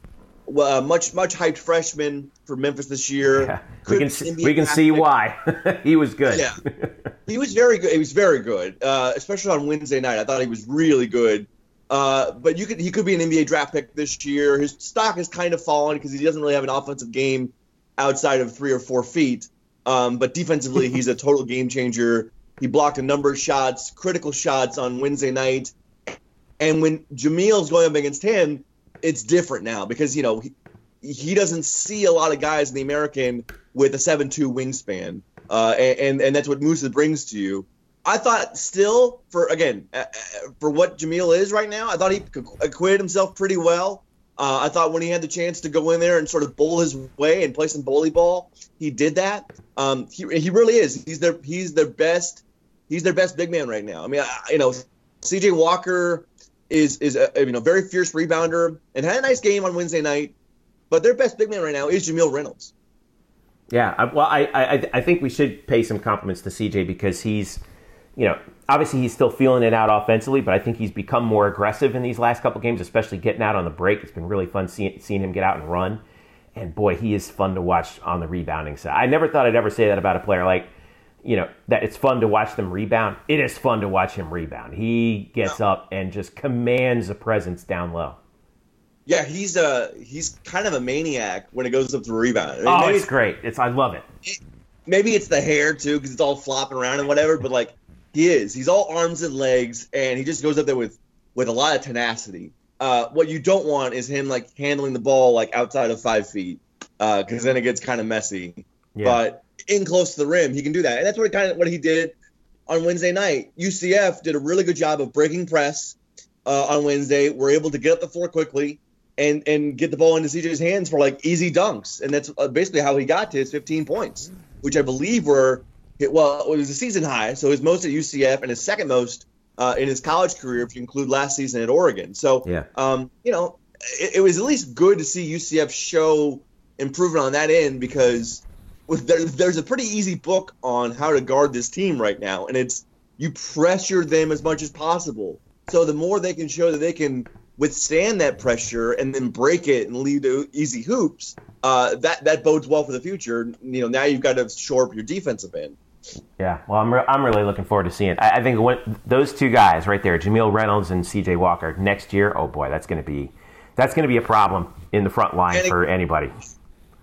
uh, much much hyped freshman for Memphis this year. Yeah. We can see, we can see why he was good. Yeah, he was very good. He was very good, uh, especially on Wednesday night. I thought he was really good. Uh, but you could he could be an NBA draft pick this year. His stock has kind of fallen because he doesn't really have an offensive game outside of three or four feet. Um, but defensively, he's a total game changer. He blocked a number of shots, critical shots on Wednesday night. And when Jamille's going up against him, it's different now because you know he, he doesn't see a lot of guys in the American with a seven-two wingspan, uh, and and that's what Moussa brings to you. I thought still for again uh, uh for what Jamille is right now, I thought he acquitted himself pretty well. Uh, I thought when he had the chance to go in there and sort of bowl his way and play some bully ball, he did that. Um, he, he really is. He's their he's their best. He's their best big man right now. I mean, I, you know, C.J. Walker is is a you know very fierce rebounder and had a nice game on Wednesday night. But their best big man right now is Jamille Reynolds. Yeah, well, I, I I think we should pay some compliments to CJ because he's, you know, obviously he's still feeling it out offensively, but I think he's become more aggressive in these last couple games, especially getting out on the break. It's been really fun seeing seeing him get out and run, and boy, he is fun to watch on the rebounding side. I never thought I'd ever say that about a player like you know that it's fun to watch them rebound. It is fun to watch him rebound. He gets up and just commands a presence down low. Yeah, he's a he's kind of a maniac when it goes up to rebound. I mean, oh, it's, it's great. It's I love it. it maybe it's the hair too because it's all flopping around and whatever. But like he is, he's all arms and legs, and he just goes up there with with a lot of tenacity. Uh, what you don't want is him like handling the ball like outside of five feet because uh, then it gets kind of messy. Yeah. But in close to the rim, he can do that, and that's what kind of what he did on Wednesday night. UCF did a really good job of breaking press uh, on Wednesday. We're able to get up the floor quickly, and and get the ball into CJ's hands for like easy dunks, and that's uh, basically how he got to his 15 points, which I believe were well, it was a season high, so his most at UCF and his second most uh, in his college career, if you include last season at Oregon. So, Yeah. um, you know, it, it was at least good to see UCF show improvement on that end because with there, there's a pretty easy book on how to guard this team right now, and it's you pressure them as much as possible. So the more they can show that they can withstand that pressure and then break it and lead to easy hoops, uh, that that bodes well for the future. You know, now you've got to shore up your defensive end. Yeah, well, I'm, re- I'm really looking forward to seeing it. I, I think when, those two guys right there, Jamille Reynolds and C.J. Walker, next year, oh boy, that's going to be that's going to be a problem in the front line it- for anybody.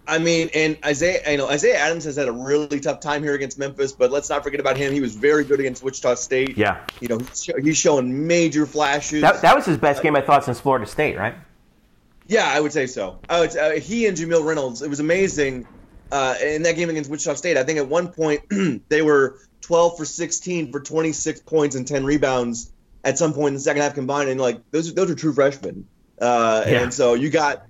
I mean, and Isaiah, you know, Isaiah Adams has had a really tough time here against Memphis, but let's not forget about him. He was very good against Wichita State. Yeah, You know, he's, show- he's showing major flashes. that, that was his best game I thought since Florida State, right? Yeah, I would say so. Would, uh, he and Jamille Reynolds, it was amazing uh, in that game against Wichita State. I think at one point they were 12 for 16 for 26 points and 10 rebounds at some point in the second half combined. And like those, those are true freshmen. Uh, Yeah. And so you got,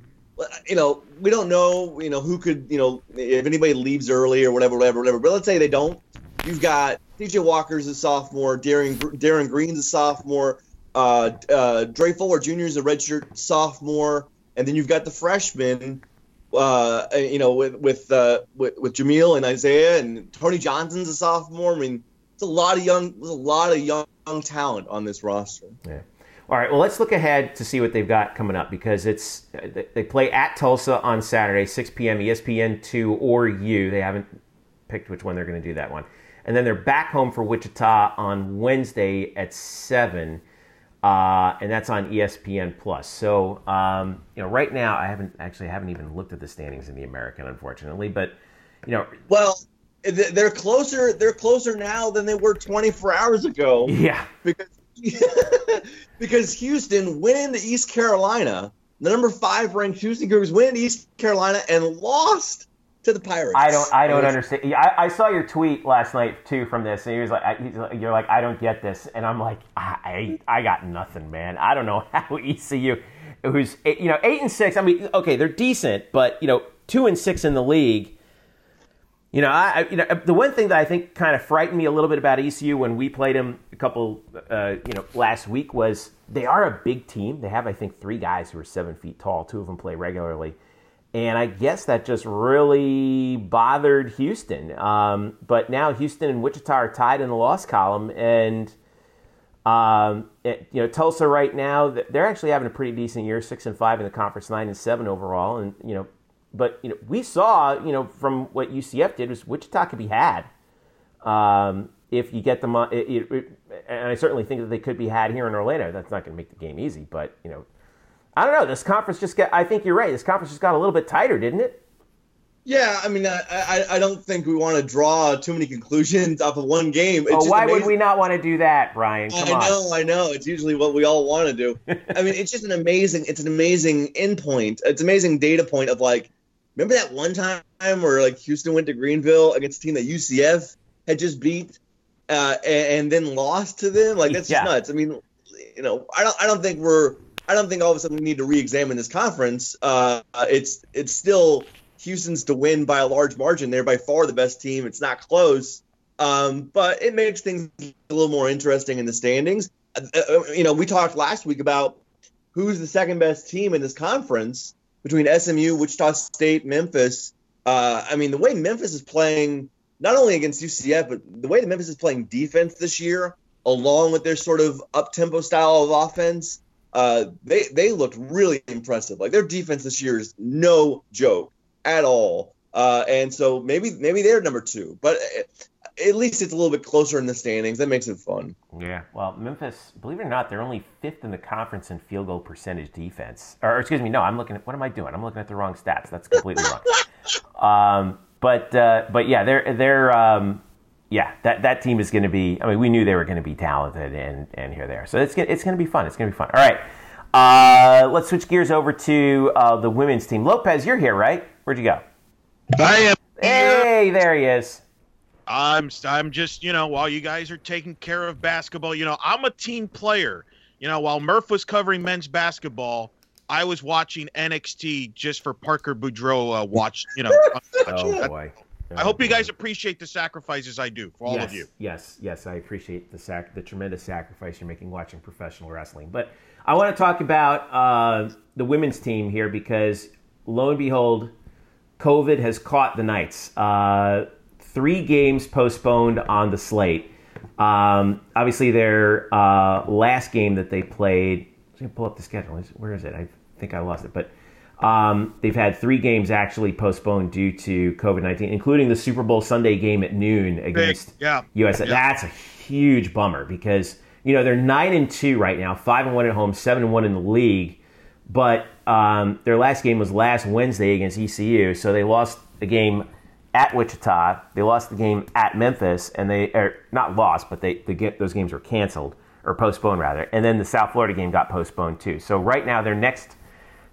you know, we don't know, you know, who could, you know, if anybody leaves early or whatever, whatever, whatever. But let's say they don't. You've got CJ Walker's a sophomore, Darin Darin Green's a sophomore, uh, uh, Dre Fuller Jr. is a redshirt sophomore, and then you've got the freshmen, uh, you know, with with, uh, with with Jamille and Isaiah and Tony Johnson's a sophomore. I mean, it's a lot of young, a lot of young, young talent on this roster. Yeah. All right. Well, let's look ahead to see what they've got coming up because it's they- they play at Tulsa on Saturday, 6 p.m. ESPN two or U. They haven't picked which one they're going to do that one, and then they're back home for Wichita on Wednesday at seven, uh, and that's on ESPN plus. So um, you know, right now I haven't actually I haven't even looked at the standings in the American, unfortunately, but you know, Well, they're closer. They're closer now than they were 24 hours ago. yeah, because because Houston went into East Carolina, the number five ranked Houston Cougars went into East Carolina and lost to the Pirates. I don't. I don't understand. Yeah, I, I saw your tweet last night too from this, and he was like, I, he's like, "You're like, I don't get this," and I'm like, I, I got nothing, man. I don't know how ECU, who's eight- you know eight and six. I mean, okay, they're decent, but you know two and six in the league. You know, I, I you know the one thing that I think kind of frightened me a little bit about ECU when we played them a couple, uh, you know, last week was they are a big team. They have I think three guys who are seven feet tall. Two of them play regularly, and I guess that just really bothered Houston. Um, but now Houston and Wichita are tied in the loss column, and um, it, you know Tulsa right now, they're actually having a pretty decent year, six and five in the conference, nine and seven overall, and you know, but you know we saw you know from what UCF did was Wichita could be had um, if you get them. It, it, and I certainly think that they could be had here in Orlando. That's not going to make the game easy, but you know, I don't know. This conference just got. I think you're right. This conference just got a little bit tighter, didn't it? Yeah, I mean, I, I, I don't think we want to draw too many conclusions off of one game. It's Oh, why would we not want to do that, Brian? Come I on. know, I know. It's usually what we all want to do. I mean, it's just an amazing. It's an amazing endpoint. It's amazing data point of like, remember that one time where like Houston went to Greenville against a team that UCF had just beat, uh, and, and then lost to them. Like that's Yeah. just nuts. I mean, you know, I don't. I don't think we're. I don't think all of a sudden we need to re-examine this conference. Uh, it's it's still Houston's to win by a large margin. They're by far the best team. It's not close. Um, but it makes things a little more interesting in the standings. Uh, uh, you know, we talked last week about who's the second best team in this conference between SMU, Wichita State, Memphis. Uh, I mean, the way Memphis is playing, not only against UCF, but the way that Memphis is playing defense this year, along with their sort of up tempo style of offense, uh, they they looked really impressive. Like their defense this year is no joke at all. Uh, and so maybe maybe they're number two, but uh, at least it's a little bit closer in the standings. That makes it fun. Yeah, well, Memphis, believe it or not, they're only fifth in the conference in field goal percentage defense. Or, excuse me, no, I'm looking at what am I doing? I'm looking at the wrong stats. That's completely wrong. Um, but uh, but yeah, they're they're um, yeah that that team is going to be. I mean, we knew they were going to be talented, and and here they are. So it's it's going to be fun. It's going to be fun. All right, uh, let's switch gears over to uh, the women's team. Lopez, you're here, right? Where'd you go? I am. Hey, there he is. I'm I'm just you know while you guys are taking care of basketball, you know I'm a team player. You know while Murph was covering men's basketball, I was watching NXT just for Parker Boudreaux uh, watch. You know, Oh boy. I hope you guys appreciate the sacrifices I do for all yes, of you. Yes, yes, I appreciate the sac- the tremendous sacrifice you're making watching professional wrestling. But I want to talk about uh, the women's team here because lo and behold, COVID has caught the Knights. Uh, three games postponed on the slate. Um, obviously, their uh, last game that they played. Let me pull up the schedule. Where is it? I think I lost it, but. Um, they've had three games actually postponed due to COVID 19, including the Super Bowl Sunday game at noon against yeah. US. Yeah. That's a huge bummer because, you know, they're 9 and 2 right now, 5 and 1 at home, 7 and 1 in the league. But um, their last game was last Wednesday against ECU, so they lost the game at Wichita. They lost the game at Memphis, and they are not lost, but they, they get those games were canceled or postponed rather. And then the South Florida game got postponed too. So right now their next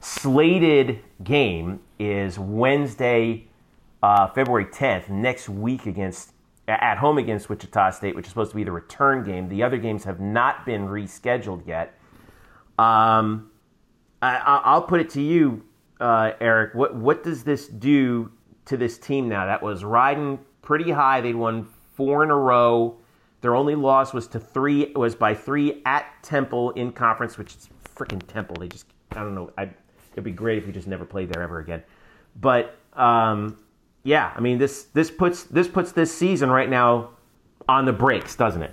slated game is Wednesday, uh, February 10th, next week against at home against Wichita State, which is supposed to be the return game. The other games have not been rescheduled yet. Um, I, I- I'll put it to you, uh, Eric. What what does this do to this team now? That was riding pretty high. They'd won four in a row. Their only loss was to three was by three at Temple in conference, which is freaking Temple. They just I don't know. I, it'd be great if we just never played there ever again. But um, yeah, I mean this this puts this puts this season right now on the brakes, doesn't it?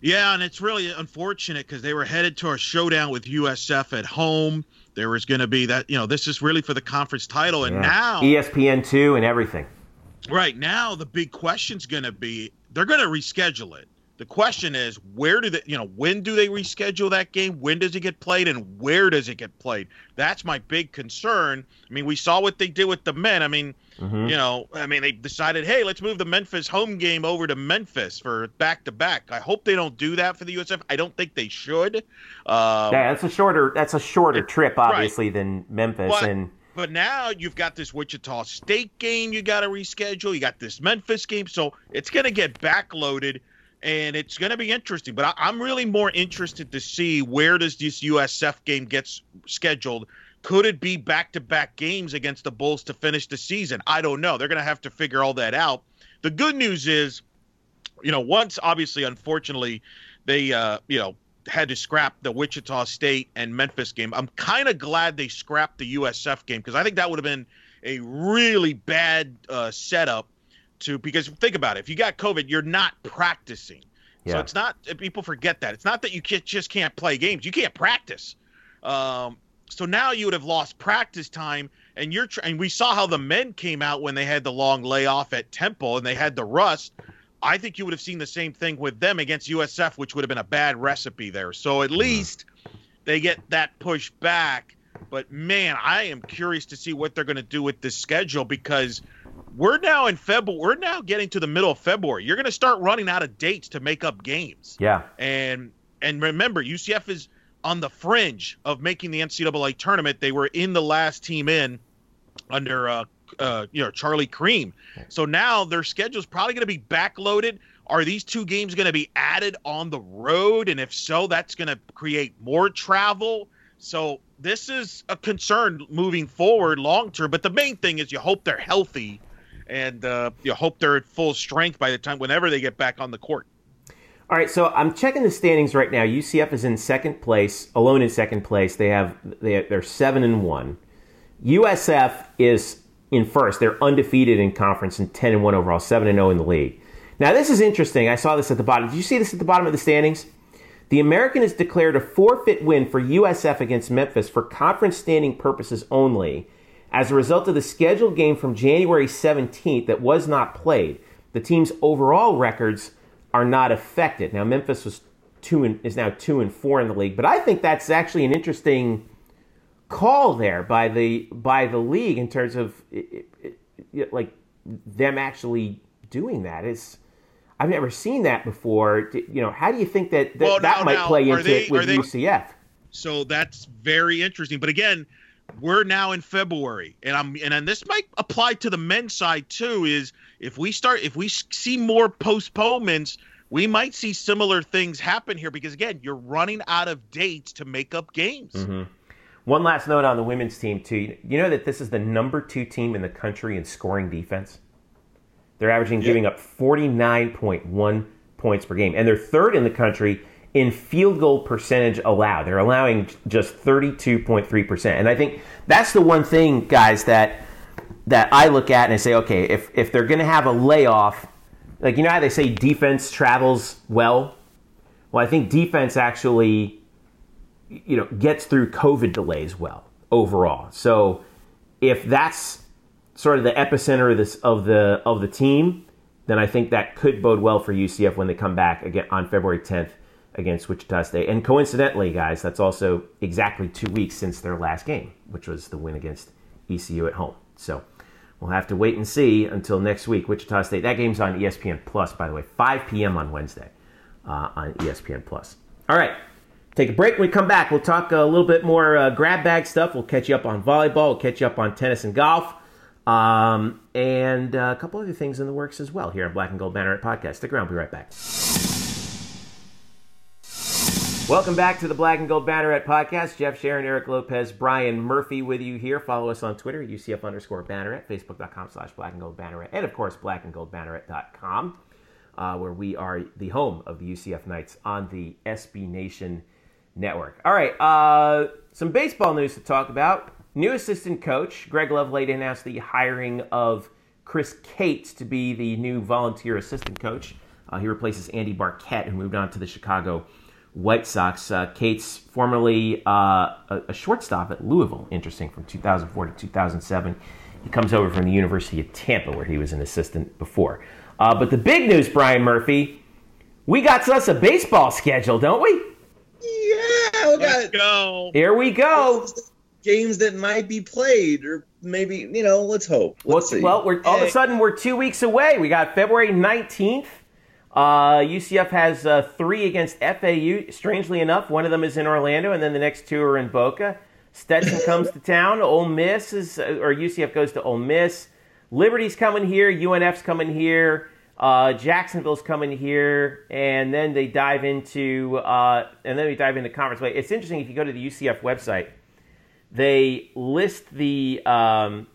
Yeah, and it's really unfortunate because they were headed to a showdown with USF at home. There was going to be that, you know, this is really for the conference title. And now, E ESPN two and everything. right now, the big question's going to be they're going to reschedule it. The question is, where do they, you know, when do they reschedule that game? When does it get played and where does it get played? That's my big concern. I mean, we saw what they did with the men. I mean, Mm-hmm. you know, I mean, they decided, hey, let's move the Memphis home game over to Memphis for back to back. I hope they don't do that for the USF. I don't think they should. Um, Yeah, that's a shorter. That's a shorter trip, obviously, than Memphis. But, and but now you've got this Wichita State game you got to reschedule. You got this Memphis game, so it's going to get backloaded, and it's going to be interesting. But I, I'm really more interested to see where does this USF game gets scheduled. Could it be back-to-back games against the Bulls to finish the season? I don't know. They're going to have to figure all that out. The good news is, you know, once obviously, unfortunately, they uh, you know had to scrap the Wichita State and Memphis game. I'm kind of glad they scrapped the USF game because I think that would have been a really bad uh, setup to because think about it. If you got COVID, you're not practicing. So it's not people forget that. It's not that you can't, just can't play games. You can't practice. Um, so now you would have lost practice time and you're and we saw how the men came out when they had the long layoff at Temple and they had the rust. I think you would have seen the same thing with them against USF, which would have been a bad recipe there. So at least they get that push back. But man, I am curious to see what they're going to do with this schedule because we're now in February. We're now getting to the middle of February. You're going to start running out of dates to make up games. yeah, And and remember, UCF is on the fringe of making the NCAA tournament. They were in the last team in under uh, uh, you know Charlie Creme. So now their schedule is probably going to be backloaded. Are these two games going to be added on the road? And if so, that's going to create more travel. So this is a concern moving forward long term. But the main thing is you hope they're healthy, and uh, you hope they're at full strength by the time whenever they get back on the court. All right, so I'm checking the standings right now. UCF is in second place, alone in second place. They have they they're seven and one. USF is in first. They're undefeated in conference and ten and one overall, seven and zero in the league. Now this is interesting. I saw this at the bottom. Did you see this at the bottom of the standings? The American has declared a forfeit win for USF against Memphis for conference standing purposes only as a result of the scheduled game from January 17th that was not played. The team's overall records are not affected. Now Memphis was two and is now two and four in the league, but I think that's actually an interesting call there by the by the league in terms of it, it, it, like them actually doing that. It's I've never seen that before. You know, how do you think that that, Well, that now- might now, play into they- it with they- UCF? So that's very interesting. But again, we're now in February, and I'm and then this might apply to the men's side too. Is if we start if we see more postponements, we might see similar things happen here because again, you're running out of dates to make up games. Mm-hmm. One last note on the women's team too. You know that this is the number two team in the country in scoring defense. They're averaging giving up 49.1 points per game, and they're third in the country in field goal percentage allowed. They're allowing just 32.3%. And I think that's the one thing, guys, that that I look at and I say, okay, if if they're going to have a layoff, like you know how they say defense travels well, well, I think defense actually, you know, gets through COVID delays well overall. So if that's sort of the epicenter of this of the of the team, then I think that could bode well for UCF when they come back again on February 10th against Wichita State. And coincidentally, guys, that's also exactly two weeks since their last game, which was the win against ECU at home. So we'll have to wait and see until next week. Wichita State. That game's on ESPN Plus, by the way, 5 p.m. on Wednesday uh, on ESPN Plus. All right. Take a break. When we come back, we'll talk a little bit more uh, grab bag stuff. We'll catch you up on volleyball. We'll catch you up on tennis and golf. Um, and uh, a couple other things in the works as well here on Black and Gold Banneret Podcast. Stick around. We'll be right back. Welcome back to the Black and Gold Banneret Podcast. Jeff Sharon, Eric Lopez, Brian Murphy with you here. Follow us on Twitter, UCF underscore Banneret, Facebook.com slash Black and Gold Banneret, and of course, blackandgoldbanneret.com, uh, where we are the home of the UCF Knights on the SB Nation Network. All right, uh, some baseball news to talk about. New assistant coach Greg Lovelady announced the hiring of Chris Cates to be the new volunteer assistant coach. Uh, he replaces Andy Barkett, who moved on to the Chicago White Sox. Uh, Cates, formerly uh, a, a, shortstop at Louisville, interesting, from 2004 to 2007. He comes over from the University of Tampa, where he was an assistant before. Uh, but the big news, Brian Murphy, we got us a baseball schedule, don't we? Yeah, we Let's go. Here we go. Games that might be played, or maybe you know. Let's hope. Let's well, well, we're all of a sudden we're two weeks away. We got February 19th. Uh, UCF has uh, three against FAU. Strangely enough, one of them is in Orlando, and then the next two are in Boca. Stetson comes to town. Ole Miss is, uh, or UCF goes to Ole Miss. Liberty's coming here. UNF's coming here. Uh, Jacksonville's coming here, and then they dive into, uh, and then we dive into conference play. It's interesting if you go to the UCF website, they list the um,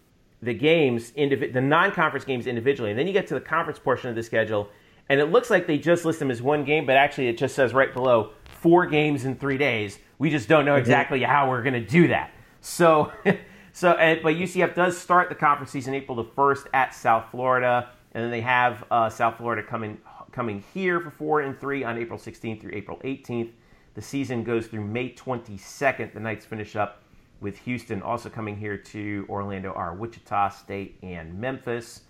the games, the non-conference games individually, and then you get to the conference portion of the schedule and it looks like they just list them as one game, but actually it just says right below four games in three days. We just don't know Mm-hmm. exactly how we're going to do that. So, so, and, but UCF does start the conference season April the first at South Florida, and then they have uh, South Florida coming coming here for four and three on April 16th through April 18th. The season goes through May 22nd. The Knights finish up with Houston also coming here to Orlando are Wichita State and Memphis.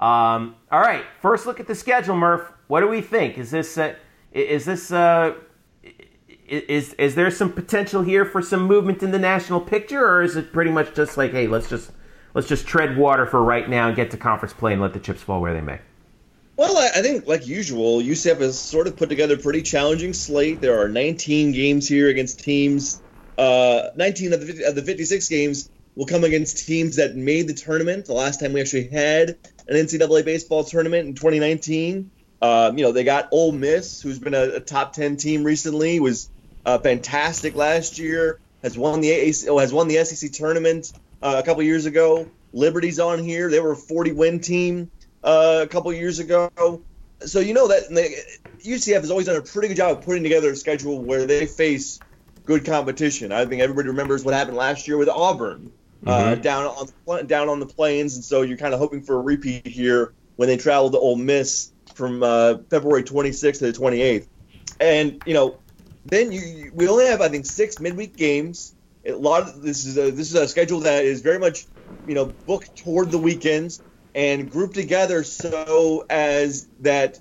Um, all right, first look at the schedule, Murph. What do we think? Is this uh, is this uh, is is there some potential here for some movement in the national picture, or is it pretty much just like, hey, let's just let's just tread water for right now and get to conference play and let the chips fall where they may? Well, I think, like usual, UCF has sort of put together a pretty challenging slate. There are 19 games here against teams. Uh, 19 of the, of the 56 games will come against teams that made the tournament. The last time we actually had an NCAA baseball tournament in 2019. Um, you know, they got Ole Miss, who's been a, a top 10 team recently, was uh, fantastic last year, has won the AAC, has won the SEC tournament uh, a couple years ago. Liberty's on here; they were a 40 win team uh, a couple years ago. So you know that they, UCF has always done a pretty good job of putting together a schedule where they face good competition. I think everybody remembers what happened last year with Auburn uh, down on the, down on the plains, and so you're kind of hoping for a repeat here when they travel to Ole Miss from uh, February 26th to the 28th. And you know, then you, you we only have I think six midweek games. A lot of this is a, this is a schedule that is very much you know booked toward the weekends and grouped together so as that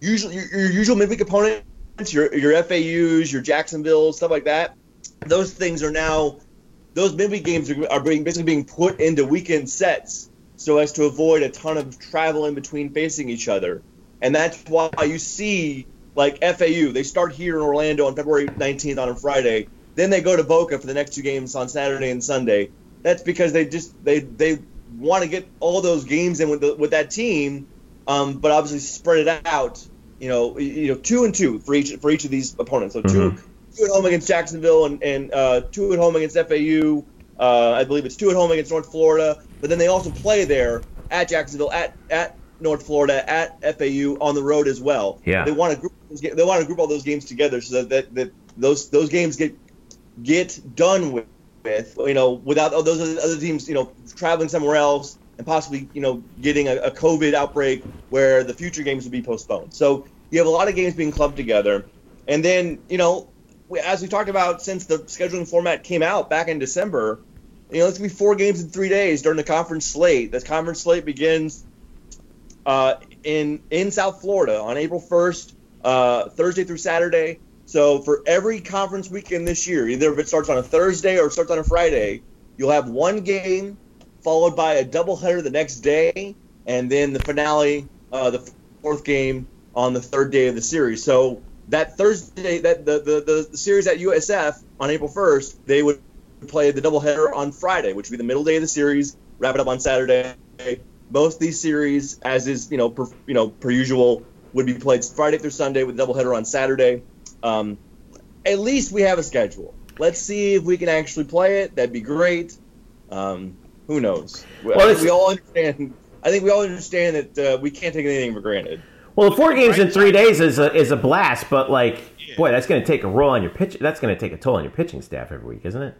usually your, your usual midweek opponents, your your FAU's, your Jacksonville, stuff like that. Those things are now those midweek games are, are being basically being put into weekend sets so as to avoid a ton of travel in between facing each other. And that's why you see like FAU, they start here in Orlando on February 19th on a Friday. Then they go to Boca for the next two games on Saturday and Sunday. That's because they just they they want to get all those games in with the, with that team, um, but obviously spread it out. You know, you know, two and two for each for each of these opponents. So 2 two two at home against Jacksonville and, and uh, two at home against FAU. Uh, I believe it's two at home against North Florida, but then they also play there at Jacksonville, at at North Florida, at FAU on the road as well. Yeah. They want to group those they want to group all those games together so that, that, that those those games get get done with, with you know without all those other teams you know traveling somewhere else and possibly you know getting a, a COVID outbreak where the future games would be postponed. So you have a lot of games being clubbed together, and then you know as we talked about since the scheduling format came out back in December, you know it's gonna be four games in three days during the conference slate. This conference slate begins uh, in in South Florida on April 1st, uh, Thursday through Saturday. So for every conference weekend this year, either if it starts on a Thursday or starts on a Friday, you'll have one game followed by a doubleheader the next day, and then the finale, uh, the fourth game on the third day of the series. So that Thursday, that the the, the, series at USF on April 1st, they would play the doubleheader on Friday, which would be the middle day of the series, wrap it up on Saturday. Most of these series, as is you know per, you know per usual, would be played Friday through Sunday with a doubleheader on Saturday. Um, at least we have a schedule. Let's see if we can actually play it. That'd be great. Um, who knows? Well, I think we all understand. I think we all understand that uh, we can't take anything for granted. Well, four games in three days is a, is a blast, but like, Yeah. boy, that's going to take a roll on your pitch. That's going to take a toll on your pitching staff every week, isn't it?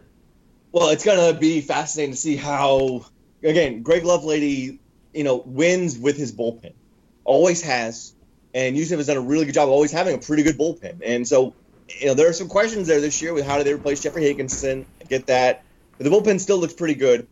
Well, it's gonna be fascinating to see how again Greg Lovelady, you know, wins with his bullpen. Always has, and UCF has done a really good job of always having a pretty good bullpen. And so, you know, there are some questions there this year with how do they replace Jeffrey Higginson? Get that, but the bullpen still looks pretty good.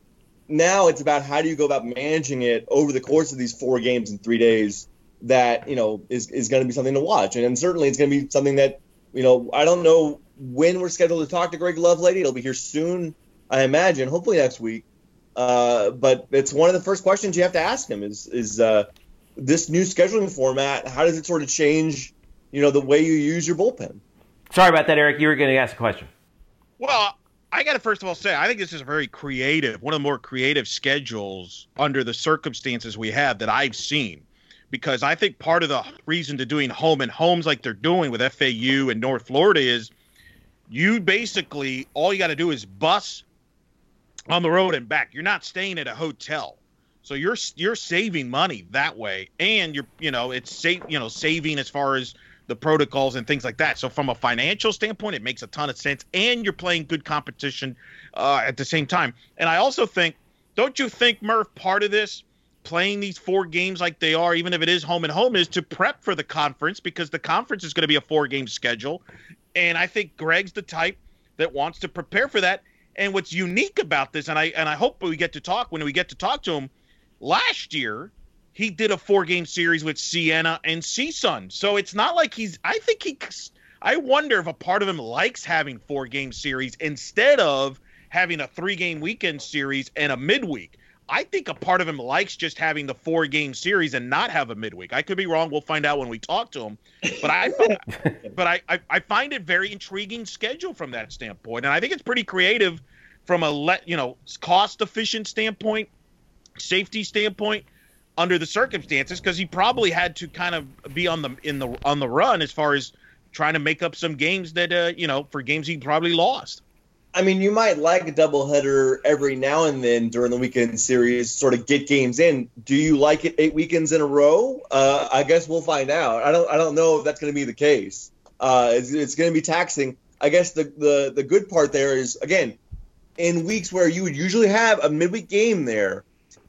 Now it's about how do you go about managing it over the course of these four games in three days. That you know is is going to be something to watch, and, and certainly it's going to be something that you know I don't know when we're scheduled to talk to Greg Lovelady. It'll be here soon. I imagine, hopefully next week. Uh, but it's one of the first questions you have to ask him is is uh, this new scheduling format? How does it sort of change, you know, the way you use your bullpen? Sorry about that, Eric. You were going to ask a question. Well, I got to first of all say, I think this is a very creative, one of the more creative schedules under the circumstances we have that I've seen. Because I think part of the reason to doing home and homes like they're doing with FAU and North Florida is you basically all you got to do is bus on the road and back. You're not staying at a hotel. So you're you're saving money that way, and you're you know it's save you know saving as far as the protocols and things like that. So from a financial standpoint, it makes a ton of sense, and you're playing good competition uh, at the same time. And I also think, don't you think, Murph, part of this playing these four games like they are, even if it is home and home, is to prep for the conference because the conference is going to be a four game schedule, and I think Greg's the type that wants to prepare for that. And what's unique about this, and I and I hope we get to talk when we get to talk to him. Last year, he did a four game series with Siena and CSUN. So it's not like he's. I think he. I wonder if a part of him likes having four game series instead of having a three game weekend series and a midweek. I think a part of him likes just having the four game series and not have a midweek. I could be wrong. We'll find out when we talk to him. But I, but I, I, I find it very intriguing schedule from that standpoint, and I think it's pretty creative from a let you know cost efficient standpoint, safety standpoint under the circumstances because he probably had to kind of be on the in the on the run as far as trying to make up some games that uh, you know for games he probably lost. I mean, you might like a doubleheader every now and then during the weekend series, sort of get games in. Do you like it eight weekends in a row? Uh, I guess we'll find out. I don't. I don't know if that's going to be the case. Uh, it's it's going to be taxing. I guess the, the the good part there is again, in weeks where you would usually have a midweek game there,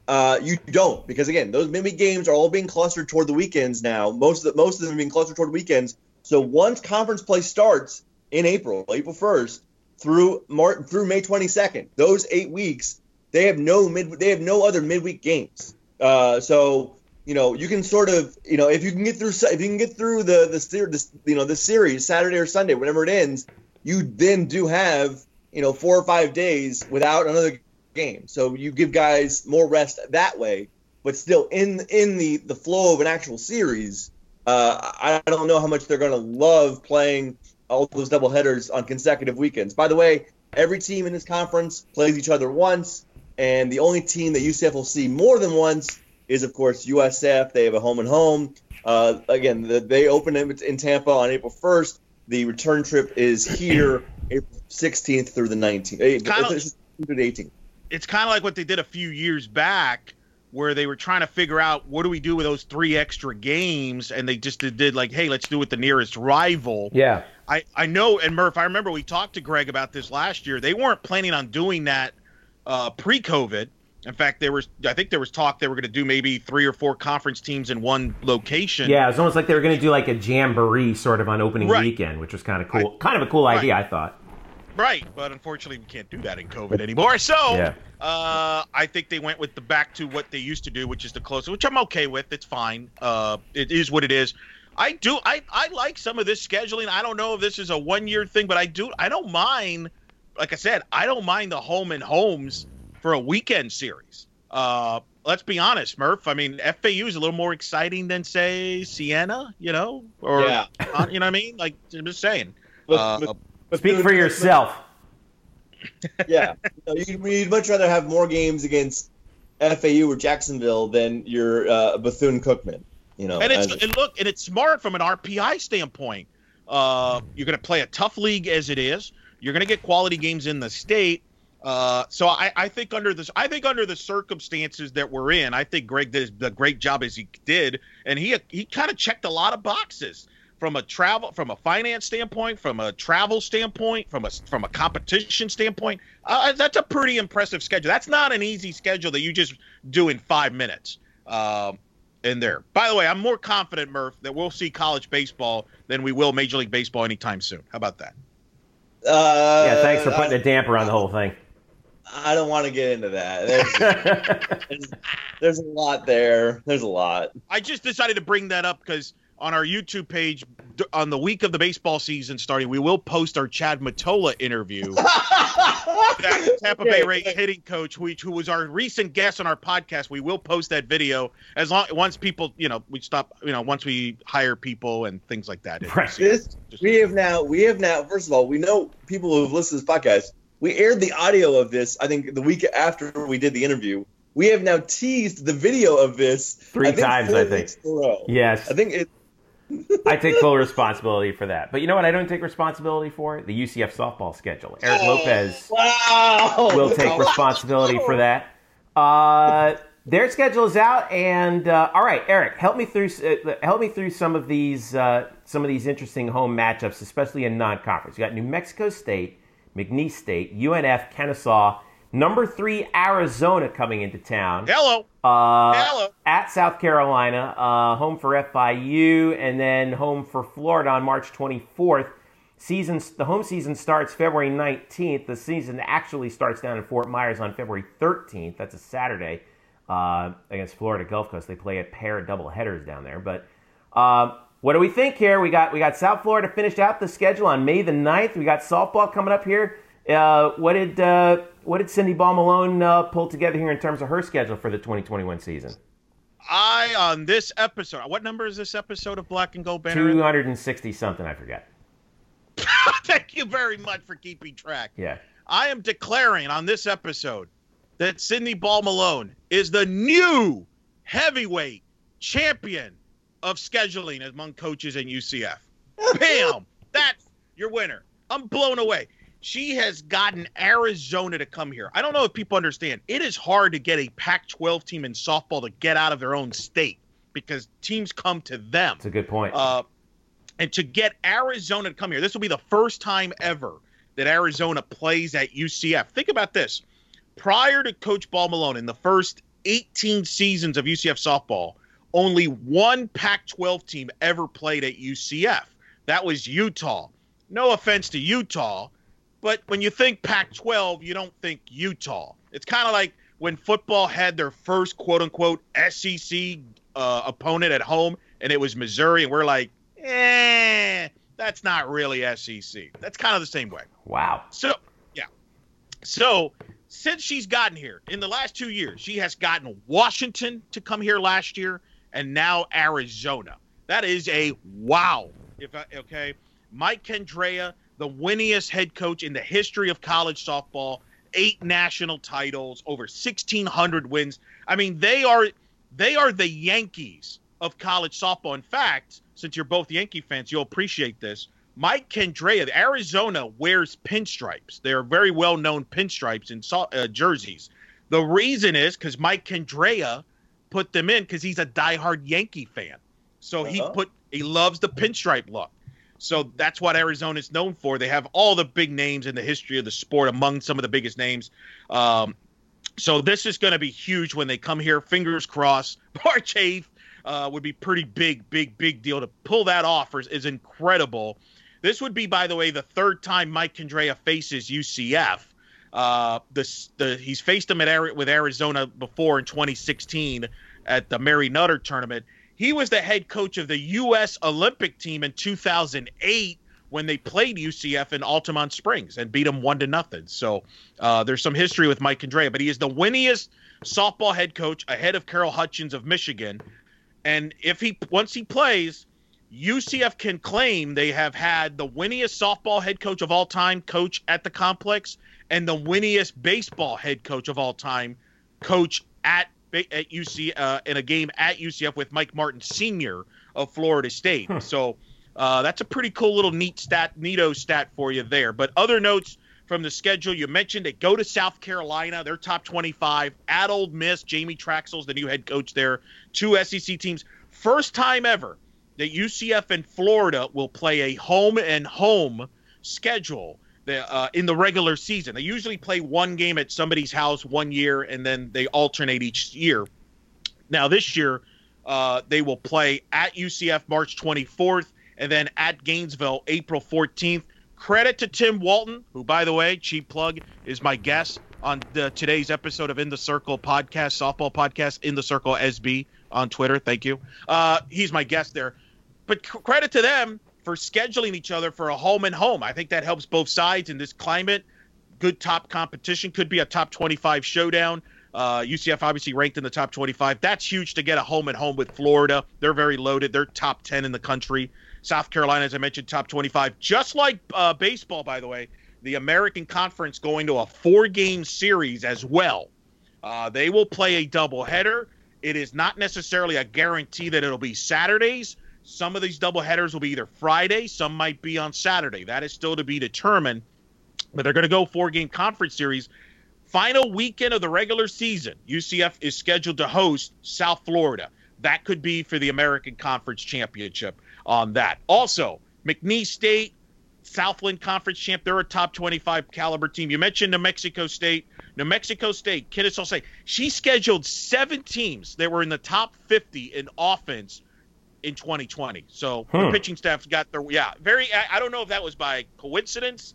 uh, you don't because again, those midweek games are all being clustered toward the weekends now. Most of the, most of them are being clustered toward weekends. So once conference play starts in April, April first through March through May 22nd. Those eight weeks, they have no mid they have no other midweek games. Uh, so you know you can sort of you know if you can get through if you can get through the the, this you know the series Saturday or Sunday whenever it ends, you then do have you know four or five days without another game. So you give guys more rest that way, but still in in the the flow of an actual series. Uh, I don't know how much they're going to love playing all those double headers on consecutive weekends. By the way, every team in this conference plays each other once, and the only team that UCF will see more than once is, of course, USF. They have a home and home. Uh, again, the, they open in, in Tampa on April 1st. The return trip is here April 16th through the 19th. eh, kinda- it's through the 18th. it's kind of like what they did a few years back where they were trying to figure out what do we do with those three extra games and they just did, did like hey let's do it the nearest rival Yeah. I, I know and murph i remember we talked to greg about this last year they weren't planning on doing that uh, pre-covid in fact there was i think there was talk they were going to do maybe three or four conference teams in one location Yeah, it was almost like they were going to do like a jamboree sort of on opening Right. weekend, which was kind of cool. kind of a cool idea, I thought. Right, but unfortunately, we can't do that in COVID anymore. So, Yeah. uh, I think they went with the back to what they used to do, which is the closest, which I'm okay with. It's fine. Uh, it is what it is. I do. I I like some of this scheduling. I don't know if this is a one year thing, but I do. I don't mind. Like I said, I don't mind the home and homes for a weekend series. Uh, let's be honest, Murph. I mean, FAU is a little more exciting than say Siena. You know, or Yeah. uh, you know what I mean? Like I'm just saying. But- Uh, but- but- Speak for yourself. yeah, No, you'd, you'd much rather have more games against FAU or Jacksonville than your uh, Bethune Cookman. You know, and it's and look and it's smart from an RPI standpoint. Uh, you're going to play a tough league as it is. You're going to get quality games in the state. Uh, so I, I think under this, I think under the circumstances that we're in, I think Greg did the great job as he did, and he he kind of checked a lot of boxes from a travel, from a finance standpoint, from a travel standpoint, from a from a competition standpoint. Uh, that's a pretty impressive schedule. That's not an easy schedule that you just do in five minutes. Um, in there. By the way, I'm more confident, Murph, that we'll see college baseball than we will Major League Baseball anytime soon. How about that? uh, Yeah, thanks for putting a damper on the whole thing. I, I don't want to get into that. There's, there's, there's a lot there. There's a lot. I just decided to bring that up because on our YouTube page, on the week of the baseball season starting, we will post our Chad Mottola interview. that Tampa Bay Rays hitting coach, who, who was our recent guest on our podcast. We will post that video as long once people, you know, we stop, you know, once we hire people and things like that. Right. This we have now. We have now. First of all, we know people who have listened to this podcast. We aired the audio of this. I think the week after we did the interview. We have now teased the video of this Three I think, times, I think. weeks in a row. yes, I think it. I take full responsibility for that. But you know what? I don't take responsibility for the UCF softball schedule. Eric Oh, Lopez Wow. will take responsibility for that. Uh, their schedule is out, and uh, all right, Eric, help me through uh, help me through some of these uh, some of these interesting home matchups, especially in non-conference. You got New Mexico State, McNeese State, UNF, Kennesaw, number three Arizona coming into town. Hello. Uh, Hello. At South Carolina, uh, home for FIU, and then home for Florida on March 24th. Season, the home season starts February 19th. The season actually starts down in Fort Myers on February 13th. That's a Saturday uh, against Florida Gulf Coast. They play a pair of double headers down there. But um, what do we think here? We got we got South Florida finished out the schedule on May the 9th. We got softball coming up here. Uh, what did uh, what did Cindy Ball Malone uh, pull together here in terms of her schedule for the 2021 season? I on this episode. What number is this episode of Black and Gold Banner? 260 something, I forget. Thank you very much for keeping track. Yeah. I am declaring on this episode that Cindy Ball Malone is the new heavyweight champion of scheduling among coaches in UCF. Bam! That's your winner. I'm blown away. She has gotten Arizona to come here. I don't know if people understand. It is hard to get a Pac 12 team in softball to get out of their own state because teams come to them. That's a good point. Uh, and to get Arizona to come here, this will be the first time ever that Arizona plays at UCF. Think about this. Prior to Coach Ball Malone, in the first 18 seasons of UCF softball, only one Pac 12 team ever played at UCF. That was Utah. No offense to Utah, but when you think Pac 12, you don't think Utah. It's kind of like when football had their first quote unquote SEC uh, opponent at home, and it was Missouri, and we're like, eh, that's not really SEC. That's kind of the same way. wow. So, yeah. So, since she's gotten here in the last two years, she has gotten Washington to come here last year and now Arizona. That is a wow. If I, okay, Mike Candrea, the winningest head coach in the history of college softball, eight national titles, over 1600 wins. I mean, they are they are the Yankees of college softball. In fact, since you're both Yankee fans, you'll appreciate this. Mike Candrea, Arizona wears pinstripes. They're very well known pinstripes in uh, jerseys. The reason is because Mike Candrea put them in because he's a diehard Yankee fan. So uh-huh. he put he loves the pinstripe look. So that's what Arizona is known for. They have all the big names in the history of the sport, among some of the biggest names. Um, so this is going to be huge when they come here. Fingers crossed. March 8th uh, would be pretty big, big, big deal to pull that off is, is incredible. This would be, by the way, the third time Mike Candrea faces UCF. Uh, the, he's faced them at with Arizona before in 2016 at the Mary Nutter tournament. He was the head coach of the U.S. Olympic team in 2008 when they played UCF in Altamonte Springs and beat them one to nothing. So uh, there's some history with Mike Candrea, but he is the winningest softball head coach ahead of Carol Hutchins of Michigan. And if he once he plays, UCF can claim they have had the winningest softball head coach of all time coach at the complex and the winningest baseball head coach of all time coach at at UC uh, in a game at UCF with Mike Martin Sr. of Florida State. Huh. So uh, that's a pretty cool little neat stat, neato stat for you there. But other notes from the schedule, you mentioned it. Go to South Carolina, they're top 25. At Ole Miss, Jamie Trachsel's the new head coach there. Two SEC teams. First time ever that UCF and Florida will play a home and home schedule uh, in the regular season. They usually play one game at somebody's house one year, and then they alternate each year. Now this year, uh, they will play at UCF March 24th, and then at Gainesville April 14th. Credit to Tim Walton, who, by the way, cheap plug, is my guest on the, today's episode of In the Circle podcast, softball podcast, In the Circle SB on Twitter. Thank you. Uh, he's my guest there. But credit to them for scheduling each other for a home and home. I think that helps both sides in this climate. Good top competition could be a top 25 showdown. Uh, UCF obviously ranked in the top 25. That's huge to get a home and home with Florida. They're very loaded. They're top 10 in the country. South Carolina, as I mentioned, top 25. Just like uh, baseball, by the way, the American Conference going to a four game series as well. Uh, they will play a doubleheader. It is not necessarily a guarantee that it'll be Saturdays. Some of these double headers will be either Friday, some might be on Saturday. That is still to be determined. But they're going to go four game conference series. Final weekend of the regular season, UCF is scheduled to host South Florida. That could be for the American Conference Championship on that. Also, McNeese State, Southland Conference champ. They're a top 25 caliber team. You mentioned New Mexico State. New Mexico State, Kennesaw State. She scheduled seven teams that were in the top 50 in offense in 2020. So hmm. the pitching staff's got their yeah. Very. I, I, don't know if that was by coincidence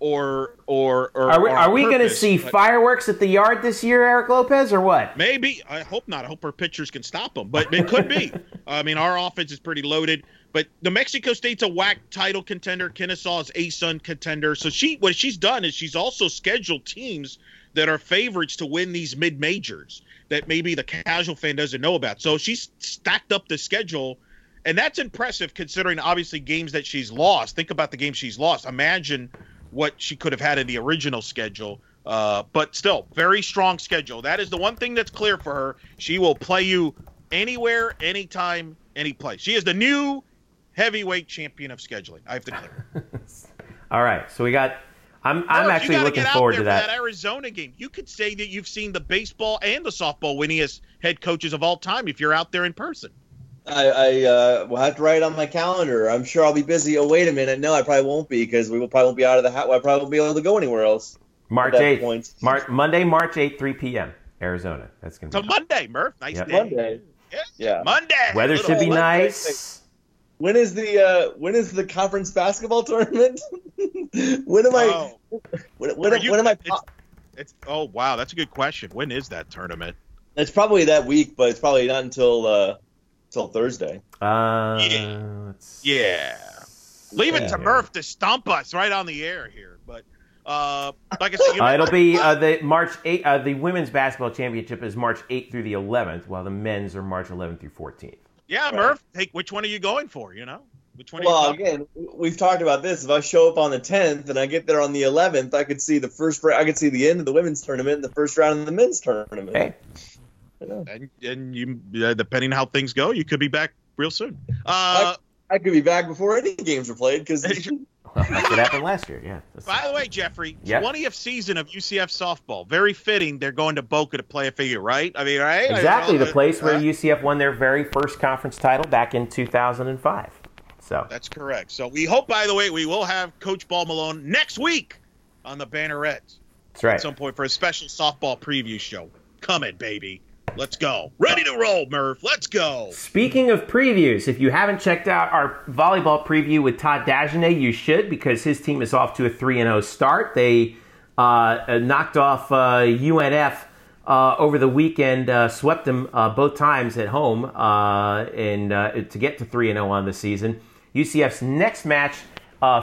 or or or are we, are we going to see fireworks at the yard this year, Eric Lopez, or what? Maybe. I hope not. I hope our pitchers can stop them, but it could be. I mean, our offense is pretty loaded. But New Mexico State's a WAC title contender. Kennesaw is a Sun contender. So she what she's done is she's also scheduled teams that are favorites to win these mid majors that maybe the casual fan doesn't know about. So she's stacked up the schedule and that's impressive considering obviously games that she's lost. Think about the games she's lost. Imagine what she could have had in the original schedule. Uh, but still, very strong schedule. That is the one thing that's clear for her. She will play you anywhere, anytime, any place. She is the new heavyweight champion of scheduling. I have to clear. All right, so we got. I'm I'm actually looking forward to that. that. Arizona game. You could say that you've seen the baseball and the softball winningest head coaches of all time if you're out there in person. I, I uh, will have to write it on my calendar. I'm sure I'll be busy. Oh, wait a minute. No, I probably won't be because we will probably won't be out of the house. I probably won't be able to go anywhere else. March 8th. Mar- Monday, March 8th, 3 p.m. Arizona. That's going to be. So Monday, Murph. Nice yep. day. Monday. Yeah. yeah. Monday. Weather should be nice. When is the uh, when is the conference basketball tournament? when am I? Oh. When, when, you, when am I? It's, it's, oh wow, that's a good question. When is that tournament? It's probably that week, but it's probably not until uh, till Thursday. Uh, yeah. yeah. Leave yeah. it to Murph to stump us right on the air here. But uh, like I said, uh, it'll be uh, the March 8th. Uh, the women's basketball championship is March 8th through the 11th, while the men's are March 11th through 14th. Yeah, right. Murph. Hey, which one are you going for? You know. Which one well, again, we've talked about this. If I show up on the 10th and I get there on the 11th, I could see the first. I could see the end of the women's tournament, and the first round of the men's tournament. Hey, and, and you, uh, depending how things go, you could be back real soon. Uh, I could be back before any games are played because Well, that's what happened last year. Yeah. That's- By the way, Jeffrey, Yeah. 20th season of UCF softball. Very fitting. They're going to Boca to play a figure, right? I mean, right? exactly I mean, the place where uh, UCF won their very first conference title back in 2005. So That's correct. So we hope, by the way, we will have Coach Ball Malone next week on the Bannerets that's right. at some point for a special softball preview show. Coming, baby. Let's go. Ready to roll, Murph. Let's go. Speaking of previews, if you haven't checked out our volleyball preview with Todd Dagenais, you should because his team is off to a 3 0 start. They uh, knocked off uh, UNF uh, over the weekend, uh, swept them uh, both times at home, uh, and to get to 3 0 on the season. UCF's next match.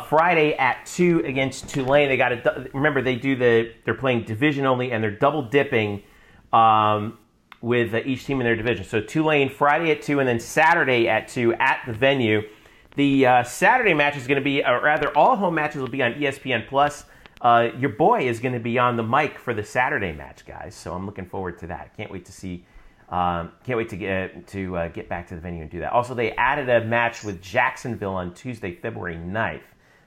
Friday at two against Tulane. They got to remember they do the they're playing division only and they're double dipping um, with uh, each team in their division. So Tulane Friday at 2 and then Saturday at 2 at the venue. The uh, Saturday match is going to be, or rather, all home matches will be on ESPN Plus. Uh, your boy is going to be on the mic for the Saturday match, guys. So I'm looking forward to that. Can't wait to see. Um, can't wait to get to uh, get back to the venue and do that. Also, they added a match with Jacksonville on Tuesday, February 9th.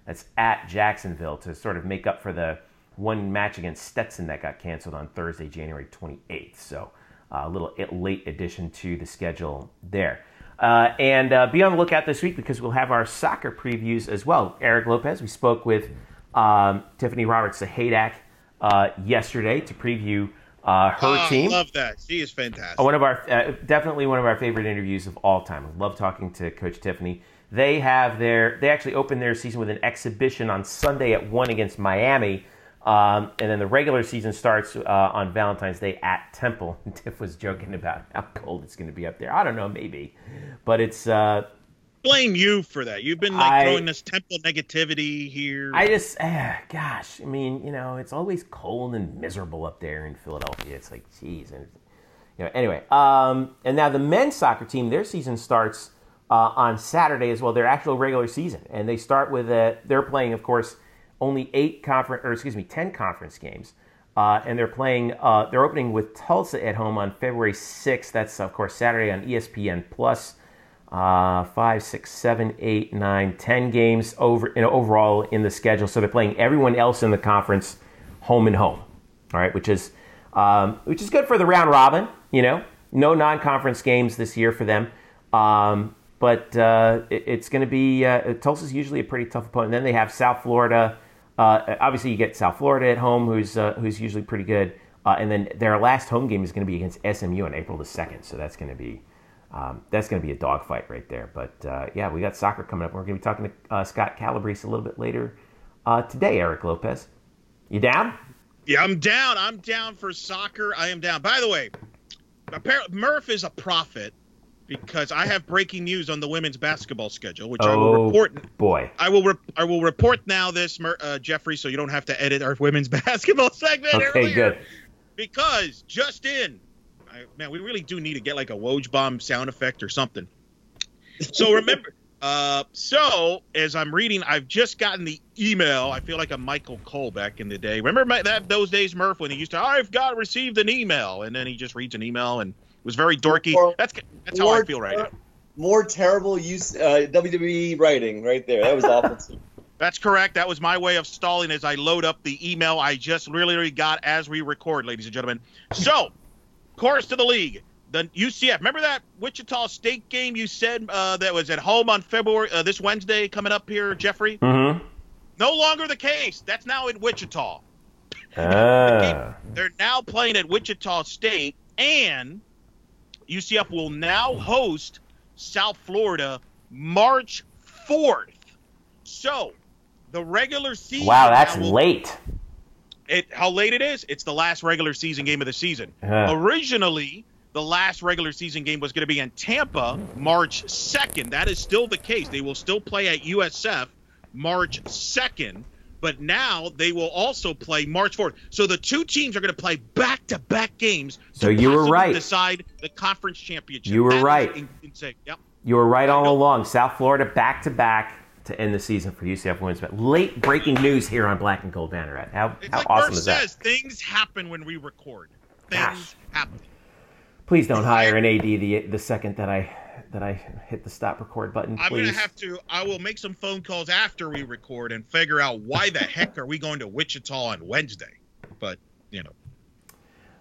That's at Jacksonville to sort of make up for the one match against Stetson that got canceled on Thursday, January 28th. So a little late addition to the schedule there. Uh, and uh, be on the lookout this week because we'll have our soccer previews as well. Eric Lopez, we spoke with um, Tiffany Roberts Sahaydak uh, yesterday to preview uh, her Oh, team. Love that. She is fantastic. One of our uh, definitely one of our favorite interviews of all time. I love talking to Coach Tiffany. They have their they actually opened their season with an exhibition on Sunday at one against Miami, um, and then the regular season starts uh, on Valentine's Day at Temple. Tiff was joking about how cold it's going to be up there. I don't know, maybe, but it's. Uh, blame you for that. You've been like I- throwing this temple negativity here. I just, ah, gosh, I mean, you know, it's always cold and miserable up there in Philadelphia. It's like, geez, and you know. Anyway, um, and now the men's soccer team, their season starts uh, on Saturday as well. Their actual regular season, and they start with a. They're playing, of course, only eight conference, or excuse me, ten conference games. Uh, and they're playing. Uh, they're opening with Tulsa at home on February 6th. That's of course Saturday on ESPN Plus uh, five, six, seven, eight, nine, ten games over overall in the schedule. So they're playing everyone else in the conference home and home. All right, which is um, which is good for the round robin. You know, no non-conference games this year for them. Um, but uh, it- it's going to be uh, Tulsa's usually a pretty tough opponent. And then they have South Florida. Uh, obviously, you get South Florida at home, who's uh, who's usually pretty good. Uh, and then their last home game is going to be against SMU on April the second. So that's going to be um, that's going to be a dogfight right there. But uh, yeah, we got soccer coming up. We're going to be talking to uh, Scott Calabrese a little bit later uh, today. Eric Lopez, you down? Yeah, I'm down. I'm down for soccer. I am down. By the way, Murph is a prophet because I have breaking news on the women's basketball schedule, which I will Oh report. boy, I will. Re- I will report now. This, uh, Jeffrey, so you don't have to edit our women's basketball segment. okay, earlier. good. Because just in, I, man, we really do need to get like a Woj bomb sound effect or something. So remember, uh, so as I'm reading, I've just gotten the email. I feel like a Michael Cole back in the day. Remember my, that those days, Murph, when he used to, I've got received an email, and then he just reads an email and was very dorky. Or- that's that's how I More feel right now. More terrible use uh, WWE writing right there. That was awful. too. That's correct. That was my way of stalling as I load up the email I just literally got as we record, ladies and gentlemen. So, course to the league. The UCF. Remember that Wichita State game you said uh, that was at home on February uh, this Wednesday coming up here, Jeffrey? Mm-hmm. No longer the case. That's now in Wichita. Ah. They're now playing at Wichita State, and UCF will now host South Florida March 4th. So, the regular season. Wow, that's will- late. it how late it is it's the last regular season game of the season Uh. originally the last regular season game was going to be in tampa march 2nd that is still the case they will still play at usf march 2nd but now they will also play march 4th so the two teams are going to play back-to-back games So to you were right. decide the conference championship You were That right. insane. yep You were right all along. South Florida back to back to end the season for UCF women's. But late breaking news here on Black and Gold Banneret. How, it's how like awesome Murph is that? says things happen when we record things Gosh. happen Please don't hire an AD the the second that I that I hit the stop record button. Please. I'm gonna have to. I will make some phone calls after we record and figure out why the heck are we going to Wichita on Wednesday. But you know,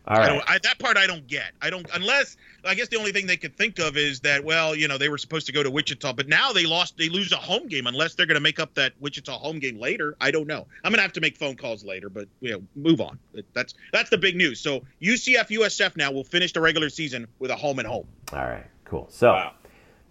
All I don't, I, that part I don't get. I don't unless I guess the only thing they could think of is that well, you know, they were supposed to go to Wichita, but now they lost. They lose a home game unless they're going to make up that Wichita home game later. I don't know. I'm going to have to make phone calls later, but you know, move on. That's that's the big news. So UCF USF now will finish the regular season with a home and home. All right, cool. So Wow.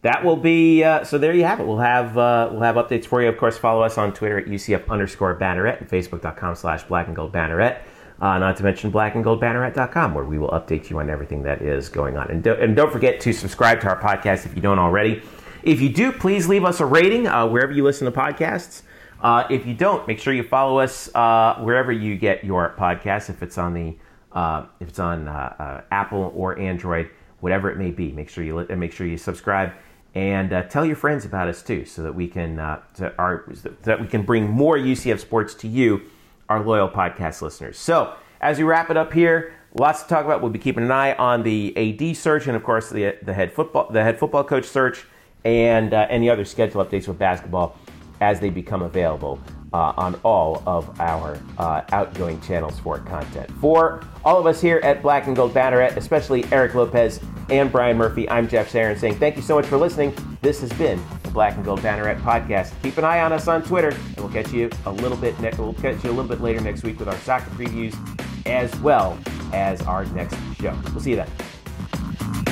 That will be uh, so. There you have it. We'll have uh, we'll have updates for you. Of course, follow us on Twitter at UCF underscore Banneret and Facebook.com/slash Black and Gold Banneret. Uh, not to mention blackandgoldbanneret.com, where we will update you on everything that is going on. And, do, and don't forget to subscribe to our podcast if you don't already. If you do, please leave us a rating uh, wherever you listen to podcasts. Uh, if you don't, make sure you follow us uh, wherever you get your podcasts. If it's on the uh, if it's on uh, Apple or Android, whatever it may be, make sure you li- make sure you subscribe and uh, tell your friends about us too, so that we can uh, our, so that we can bring more UCF sports to you, our loyal podcast listeners. So as we wrap it up here, lots to talk about. We'll be keeping an eye on the AD search and of course the the head football the head football coach search and uh, any other schedule updates with basketball as they become available uh, on all of our uh, outgoing channels for content. For all of us here at Black and Gold Banneret, especially Eric Lopez and Brian Murphy, I'm Jeff Sharon saying thank you so much for listening. This has been the Black and Gold Banneret podcast. Keep an eye on us on Twitter, and we'll catch you a little bit. Ne- we'll catch you a little bit later next week with our soccer previews, as well as our next show. We'll see you then.